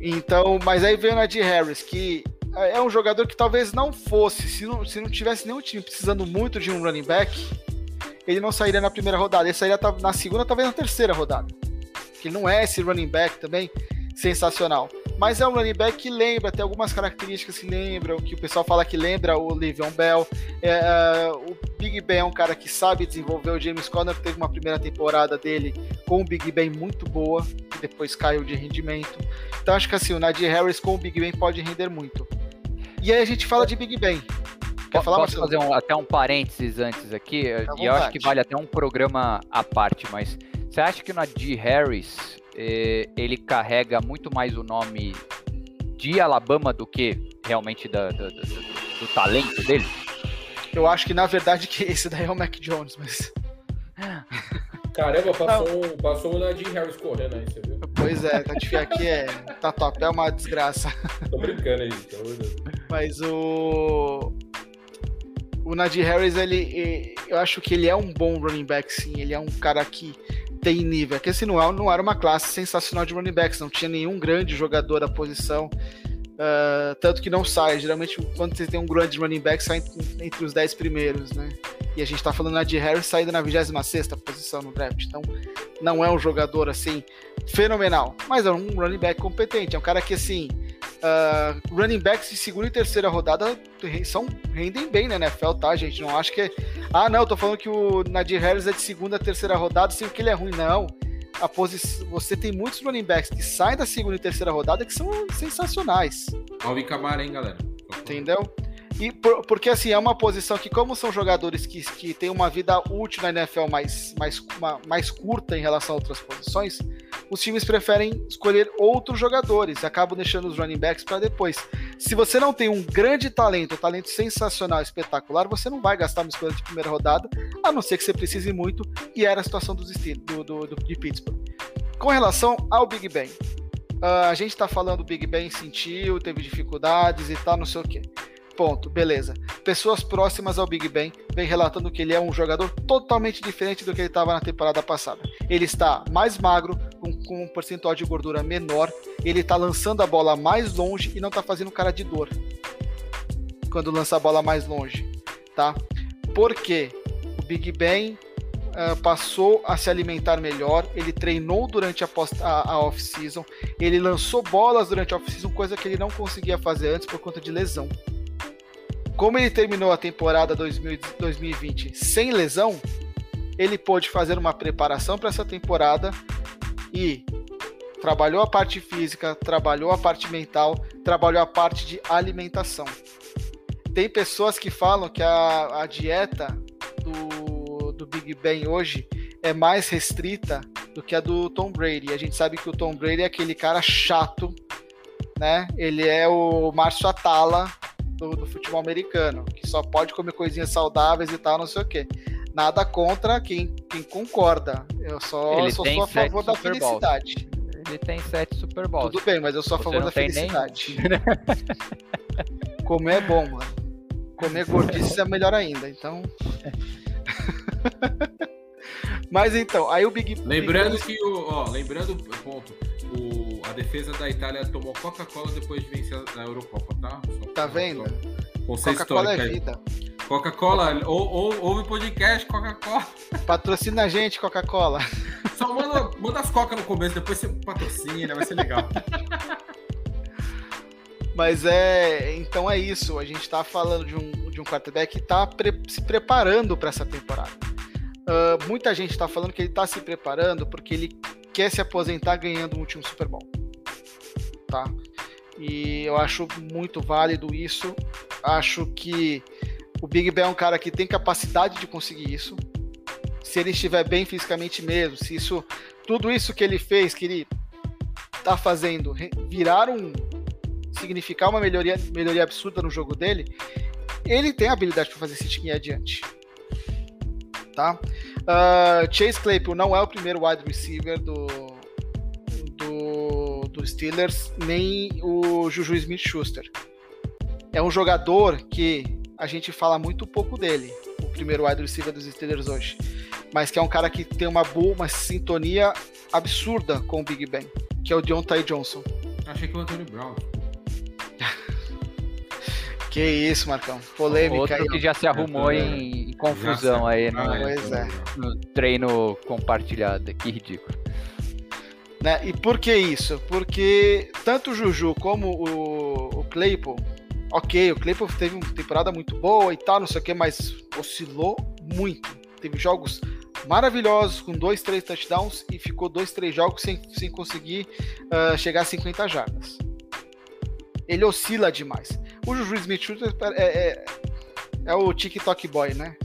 então, mas aí veio o Nadir Harris, que é um jogador que talvez não fosse, se não, se não tivesse nenhum time precisando muito de um running back, ele não sairia na primeira rodada, ele sairia na segunda, talvez na terceira rodada. Que ele não é esse running back também sensacional. Mas é um running back que lembra, tem algumas características que lembram, que o pessoal fala que lembra o Le'Veon Bell. É, é, o Big Ben é um cara que sabe desenvolver. O James Conner teve uma primeira temporada dele com o Big Ben muito boa, que depois caiu de rendimento. Então acho que assim, o Nadir Harris com o Big Ben pode render muito. E aí a gente fala de Big Ben. Quer falar, Posso fazer um, até um parênteses antes aqui? e eu acho que vale até um programa à parte, mas você acha que o Nadir Harris eh, ele carrega muito mais o nome de Alabama do que realmente da, da, da, do, do, talento dele? Eu acho que na verdade que esse daí é o Mac Jones, mas. Caramba, passou, passou o Nadir Harris correndo aí, você viu? Pois é, tá aqui é. Tá top, é uma desgraça. Tô brincando aí, Deus. Mas o. O Nadir Harris, ele, eu acho que ele é um bom running back, sim. Ele é um cara que tem nível. Porque assim, não, é, não era uma classe sensacional de running backs, não tinha nenhum grande jogador da posição. Uh, tanto que não sai. Geralmente, quando você tem um grande running back, sai entre os 10 primeiros, né? E a gente tá falando de Harris saída na 26 posição no draft. Então, não é um jogador assim fenomenal, mas é um running back competente. É um cara que, assim, uh, running backs de segunda e terceira rodada são, rendem bem na NFL, tá, gente? Não acho que. É... Ah, não, eu tô falando que o Nadir Harris é de segunda a terceira rodada, sem que ele é ruim, não. A posição, você tem muitos running backs que saem da segunda e terceira rodada que são sensacionais. Alvin Kamara, hein, galera? Entendeu? E por, porque assim, é uma posição que, como são jogadores que, que têm uma vida útil na NFL mais, mais, uma, mais curta em relação a outras posições, os times preferem escolher outros jogadores, acabam deixando os running backs para depois. Se você não tem um grande talento, um talento sensacional, espetacular, você não vai gastar uma escolha de primeira rodada, a não ser que você precise muito, e era a situação dos do, do, do, de Pittsburgh. Com relação ao Big Ben, uh, a gente está falando Big Ben sentiu, teve dificuldades e tal, não sei o quê. Ponto, beleza. Pessoas próximas ao Big Ben vêm relatando que ele é um jogador totalmente diferente do que ele estava na temporada passada. Ele está mais magro, com, com um percentual de gordura menor, ele está lançando a bola mais longe e não está fazendo cara de dor. Quando lança a bola mais longe, tá? Porque o Big Ben uh, passou a se alimentar melhor, ele treinou durante a, a, a off-season, ele lançou bolas durante a off-season, coisa que ele não conseguia fazer antes por conta de lesão. Como ele terminou a temporada 2020 sem lesão, ele pôde fazer uma preparação para essa temporada e trabalhou a parte física, trabalhou a parte mental, trabalhou a parte de alimentação. Tem pessoas que falam que a, a dieta do, do Big Ben hoje é mais restrita do que a do Tom Brady. A gente sabe que o Tom Brady é aquele cara chato, né? Ele é o Márcio Atala do, do, futebol americano, que só pode comer coisinhas saudáveis e tal, não sei o quê. Nada contra quem, quem concorda. Eu só, Ele só sou a favor da felicidade. Ele tem sete Super Bowls. Tudo bem, mas eu sou a favor da felicidade. Comer é bom, mano. Comer gordice é melhor ainda, então. mas então, aí o Big Lembrando Big... que o. Ó, lembrando, ponto o, a defesa da Itália tomou Coca-Cola depois de vencer a Eurocopa, tá? Só tá vendo? Coca-Cola é vida. Coca-Cola, ou, ou, ouve podcast, Coca-Cola. Patrocina a gente, Coca-Cola. Só manda, manda as Coca no começo, depois você patrocina, vai ser legal. Mas é. Então é isso. A gente tá falando de um, de um quarterback que tá pre se preparando para essa temporada. Uh, muita gente está falando que ele está se preparando porque ele quer se aposentar ganhando um último Super Bowl. Tá? E eu acho muito válido isso. Acho que o Big Ben é um cara que tem capacidade de conseguir isso. Se ele estiver bem fisicamente mesmo, se isso, tudo isso que ele fez, que ele tá fazendo, virar um significar uma melhoria, melhoria absurda no jogo dele, ele tem a habilidade para fazer esse time adiante. Tá? Uh, Chase Claypool não é o primeiro wide receiver do, do, do Steelers, nem o Juju Smith-Schuster. É um jogador que a gente fala muito pouco dele, o primeiro wide receiver dos Steelers hoje, mas que é um cara que tem uma boa, uma sintonia absurda com o Big Ben, que é o Deontay Johnson. Achei que o Anthony Brown. Que isso, Marcão. Polêmica Outro aí. que já se arrumou em, confusão aí no, pois é. no treino compartilhado. Que ridículo. Né? E por que isso? Porque tanto o Juju como o, o Claypool, ok, o Claypool teve uma temporada muito boa e tal, não sei o que, mas oscilou muito. Teve jogos maravilhosos com dois, três touchdowns e ficou dois, três jogos sem, sem conseguir uh, chegar a 50 jardas. Ele oscila demais. O Juju Smith-Schuster é, é, é, o TikTok boy, né?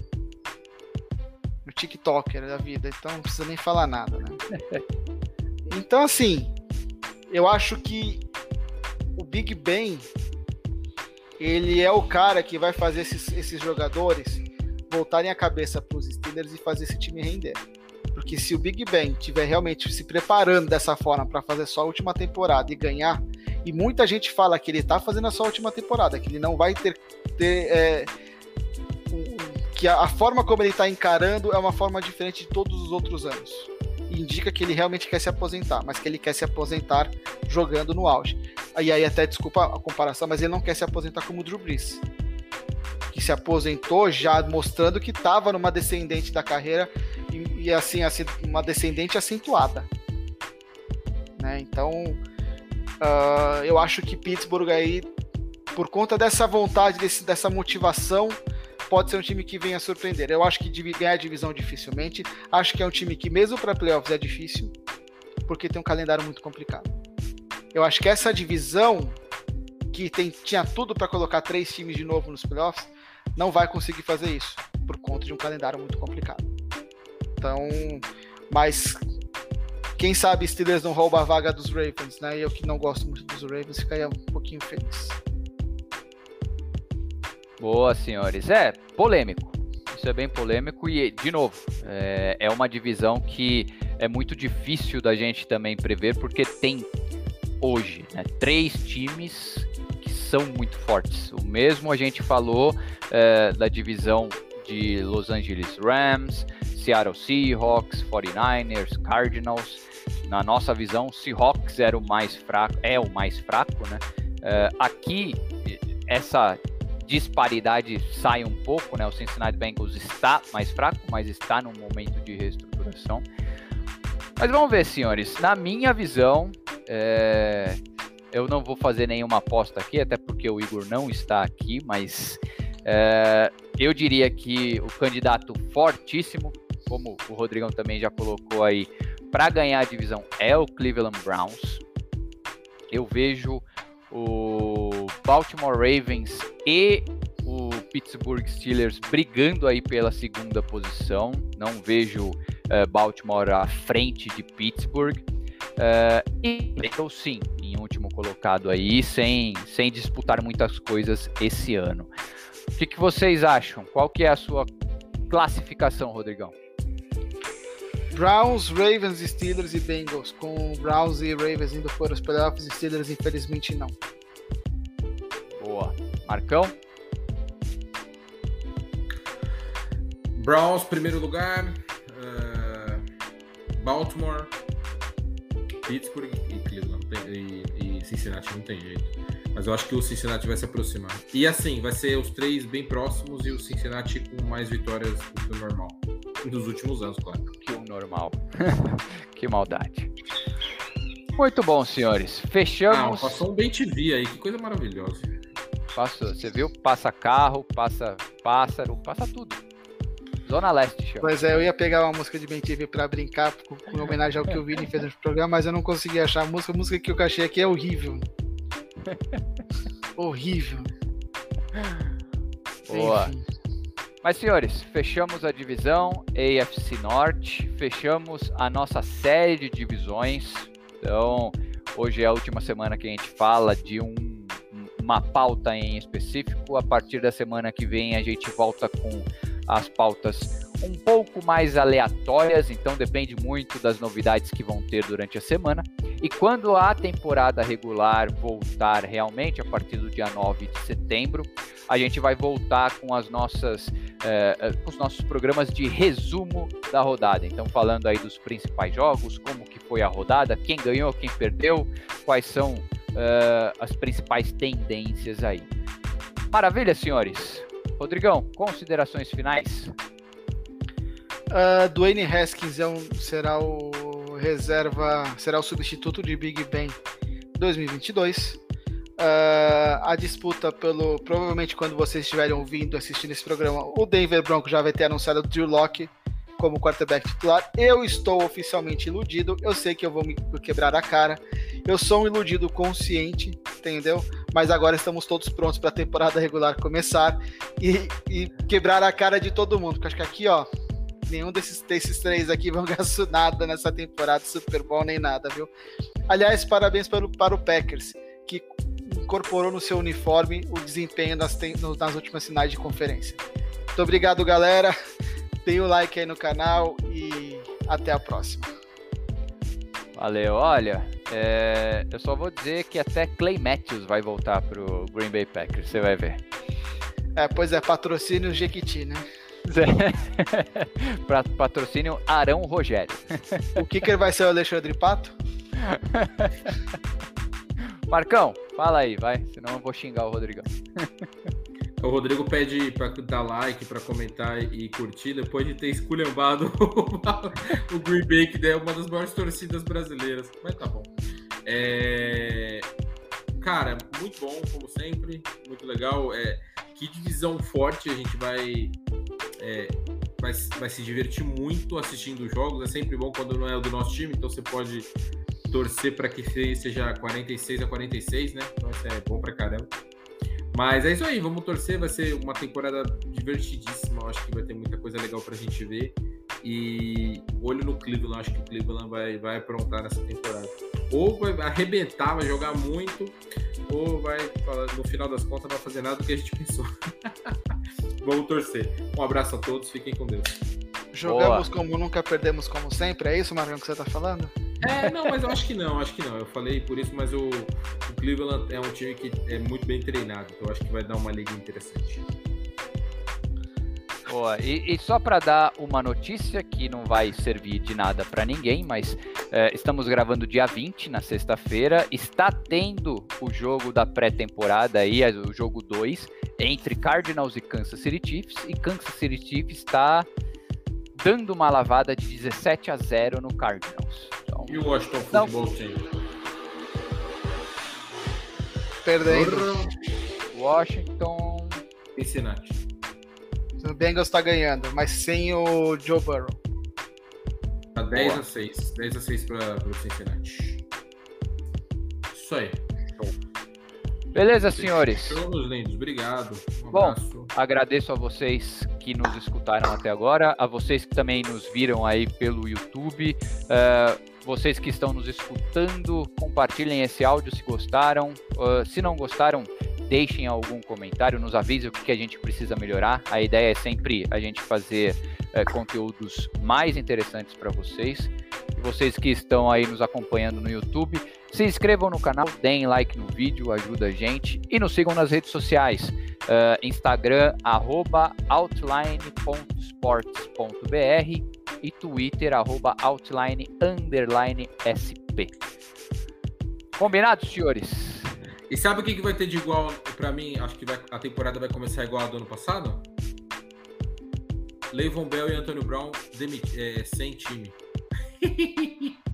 O TikToker da vida, então não precisa nem falar nada, né? Então, assim, eu acho que o Big Ben ele é o cara que vai fazer esses, esses jogadores voltarem a cabeça para os Steelers e fazer esse time render. Porque se o Big Ben estiver realmente se preparando dessa forma para fazer só a última temporada e ganhar, E muita gente fala que ele está fazendo a sua última temporada, que ele não vai ter. ter é, que a, a, forma como ele está encarando é uma forma diferente de todos os outros anos. Indica que ele realmente quer se aposentar, mas que ele quer se aposentar jogando no auge. E aí, até desculpa a comparação, mas ele não quer se aposentar como o Drew Brees que se aposentou já mostrando que estava numa descendente da carreira e, e, assim, assim uma descendente acentuada. Né? Então, uh, eu acho que Pittsburgh aí, por conta dessa vontade, desse, dessa motivação, pode ser um time que venha surpreender. Eu acho que ganhar a divisão dificilmente. Acho que é um time que, mesmo para playoffs, é difícil, porque tem um calendário muito complicado. Eu acho que essa divisão, que tem, tinha tudo para colocar três times de novo nos playoffs, não vai conseguir fazer isso, por conta de um calendário muito complicado. Então, mas quem sabe Steelers não rouba a vaga dos Ravens, né? Eu que não gosto muito dos Ravens, ficaria um pouquinho feliz. Boa, senhores. É, polêmico. Isso é bem polêmico e, de novo, é, é uma divisão que é muito difícil da gente também prever, porque tem hoje né, três times são muito fortes. O mesmo a gente falou é, da divisão de Los Angeles Rams, Seattle Seahawks, 49ers, Cardinals. Na nossa visão, Seahawks era o mais fraco, é o mais fraco, né? É, aqui essa disparidade sai um pouco, né? O Cincinnati Bengals está mais fraco, mas está num momento de reestruturação. Mas vamos ver, senhores. Na minha visão, é, eu não vou fazer nenhuma aposta aqui, até porque o Igor não está aqui, mas é, eu diria que o candidato fortíssimo, como o Rodrigão também já colocou aí, para ganhar a divisão é o Cleveland Browns. Eu vejo o Baltimore Ravens e o Pittsburgh Steelers brigando aí pela segunda posição. Não vejo Baltimore à frente de Pittsburgh. Uh, e eu sim, em último colocado aí, sem, sem disputar muitas coisas esse ano. O que, que vocês acham? Qual que é a sua classificação, Rodrigão? Browns, Ravens, Steelers e Bengals, com Browns e Ravens indo para os playoffs, Steelers infelizmente não. Boa. Marcão? Browns, primeiro lugar. Baltimore, Pittsburgh e Cleveland e, e, Cincinnati não tem jeito. Mas eu acho que o Cincinnati vai se aproximar. E assim, vai ser os três bem próximos e o Cincinnati com mais vitórias do que o normal. Dos últimos anos, claro. Que o normal. que maldade. Muito bom, senhores. Fechamos. Ah, passou um bem TV aí, que coisa maravilhosa. Passou, você viu? Passa carro, passa pássaro, passa tudo. Zona Leste, chama. Pois é, eu ia pegar uma música de Ben TV pra brincar, com, com homenagem ao que o Vini fez no programa, mas eu não consegui achar a música. A música que eu achei aqui é horrível. horrível. Boa. Enfim. Mas, senhores, fechamos a divisão AFC Norte, fechamos a nossa série de divisões. Então, hoje é a última semana que a gente fala de um, uma pauta em específico. A partir da semana que vem, a gente volta com as pautas um pouco mais aleatórias, então depende muito das novidades que vão ter durante a semana. E quando a temporada regular voltar realmente, a partir do dia 9 de setembro, a gente vai voltar com as nossas eh, com os nossos programas de resumo da rodada. Então falando aí dos principais jogos, como que foi a rodada, quem ganhou, quem perdeu, quais são eh, as principais tendências aí. Maravilha, senhores. Rodrigão, considerações finais? Uh, Dwayne Haskins é um, será o reserva, será o substituto de Big Ben 2022. Uh, ah, a disputa pelo. Provavelmente, quando vocês estiverem ouvindo, assistindo esse programa, o Denver Broncos já vai ter anunciado o Drew Locke como quarterback titular. Eu estou oficialmente iludido. Eu sei que eu vou me quebrar a cara. Eu sou um iludido consciente, entendeu? Mas agora estamos todos prontos para a temporada regular começar e, e, quebrar a cara de todo mundo. Porque acho que aqui, ó, nenhum desses, desses três aqui vão gastar nada nessa temporada Super Bowl nem nada, viu? Aliás, parabéns para o, para o Packers, que incorporou no seu uniforme o desempenho nas, nas últimas finais de conferência. Muito obrigado, galera. Deem o like aí no canal e até a próxima. Valeu, olha, É, eu só vou dizer que até Clay Matthews vai voltar pro Green Bay Packers, você vai ver. É, pois é, patrocínio Jequiti, né? pra patrocínio Arão Rogério. o kicker vai ser o Alexandre Pato? Marcão, fala aí, vai, senão eu vou xingar o Rodrigão. O Rodrigo pede para dar like, para comentar e curtir depois de ter esculhambado o Green Bay, que é uma das maiores torcidas brasileiras. Mas tá bom. É... Cara, muito bom, como sempre. Muito legal. É... Que divisão forte a gente vai, é... vai, vai se divertir muito assistindo os jogos. É sempre bom quando não é o do nosso time, então você pode torcer para que seja 46 a 46, né? Então isso é bom pra caramba. Mas é isso aí, vamos torcer. Vai ser uma temporada divertidíssima. Eu acho que vai ter muita coisa legal pra gente ver. E olho no Cleveland, acho que o Cleveland vai, vai aprontar nessa temporada. Ou vai arrebentar, vai jogar muito, ou vai, no final das contas, não vai fazer nada do que a gente pensou. vamos torcer. Um abraço a todos, fiquem com Deus. Jogamos Boa. como nunca, perdemos como sempre. É isso, Marcão, que você tá falando? É, não, mas eu acho que não, acho que não. Eu falei por isso, mas o, o Cleveland é um time que é muito bem treinado, então eu acho que vai dar uma liga interessante. Boa, e, e só para dar uma notícia que não vai servir de nada para ninguém, mas é, estamos gravando dia 20, na sexta-feira. Está tendo o jogo da pré-temporada aí, o jogo 2, entre Cardinals e Kansas City Chiefs. E Kansas City Chiefs está dando uma lavada de 17 a 0 no Cardinals. Então, e o Washington Football Team? Perdendo. Washington. Cincinnati. O Bengals está ganhando, mas sem o Joe Burrow. Tá 10 Boa. a 6. 10 a 6 para o Cincinnati. Isso aí. Beleza, senhores? Shows lindos, obrigado. Um Bom, abraço. agradeço a vocês que nos escutaram até agora, a vocês que também nos viram aí pelo YouTube, uh, vocês que estão nos escutando, compartilhem esse áudio se gostaram. Uh, se não gostaram, deixem algum comentário, nos avisem o que a gente precisa melhorar. A ideia é sempre a gente fazer uh, conteúdos mais interessantes para vocês. Vocês que estão aí nos acompanhando no YouTube, se inscrevam no canal, deem like no vídeo, ajuda a gente e nos sigam nas redes sociais. Uh, Instagram, outline.sports.br e Twitter, arroba outline SP. Combinado, senhores? E sabe o que, que vai ter de igual para mim? Acho que vai, a temporada vai começar igual a do ano passado? Leivon Bell e Antônio Brown demit, é, sem time.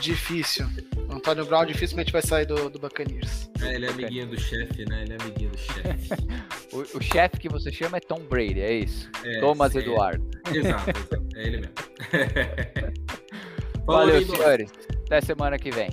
Difícil. O Antônio Brown dificilmente vai sair do, do Buccaneers. É, ele é amiguinho do chefe, né? Ele é amiguinho do chefe. o, o chefe que você chama é Tom Brady, é isso? É, Thomas é, Eduardo. Exato, exato. É ele mesmo. Valeu, senhores. Até semana que vem.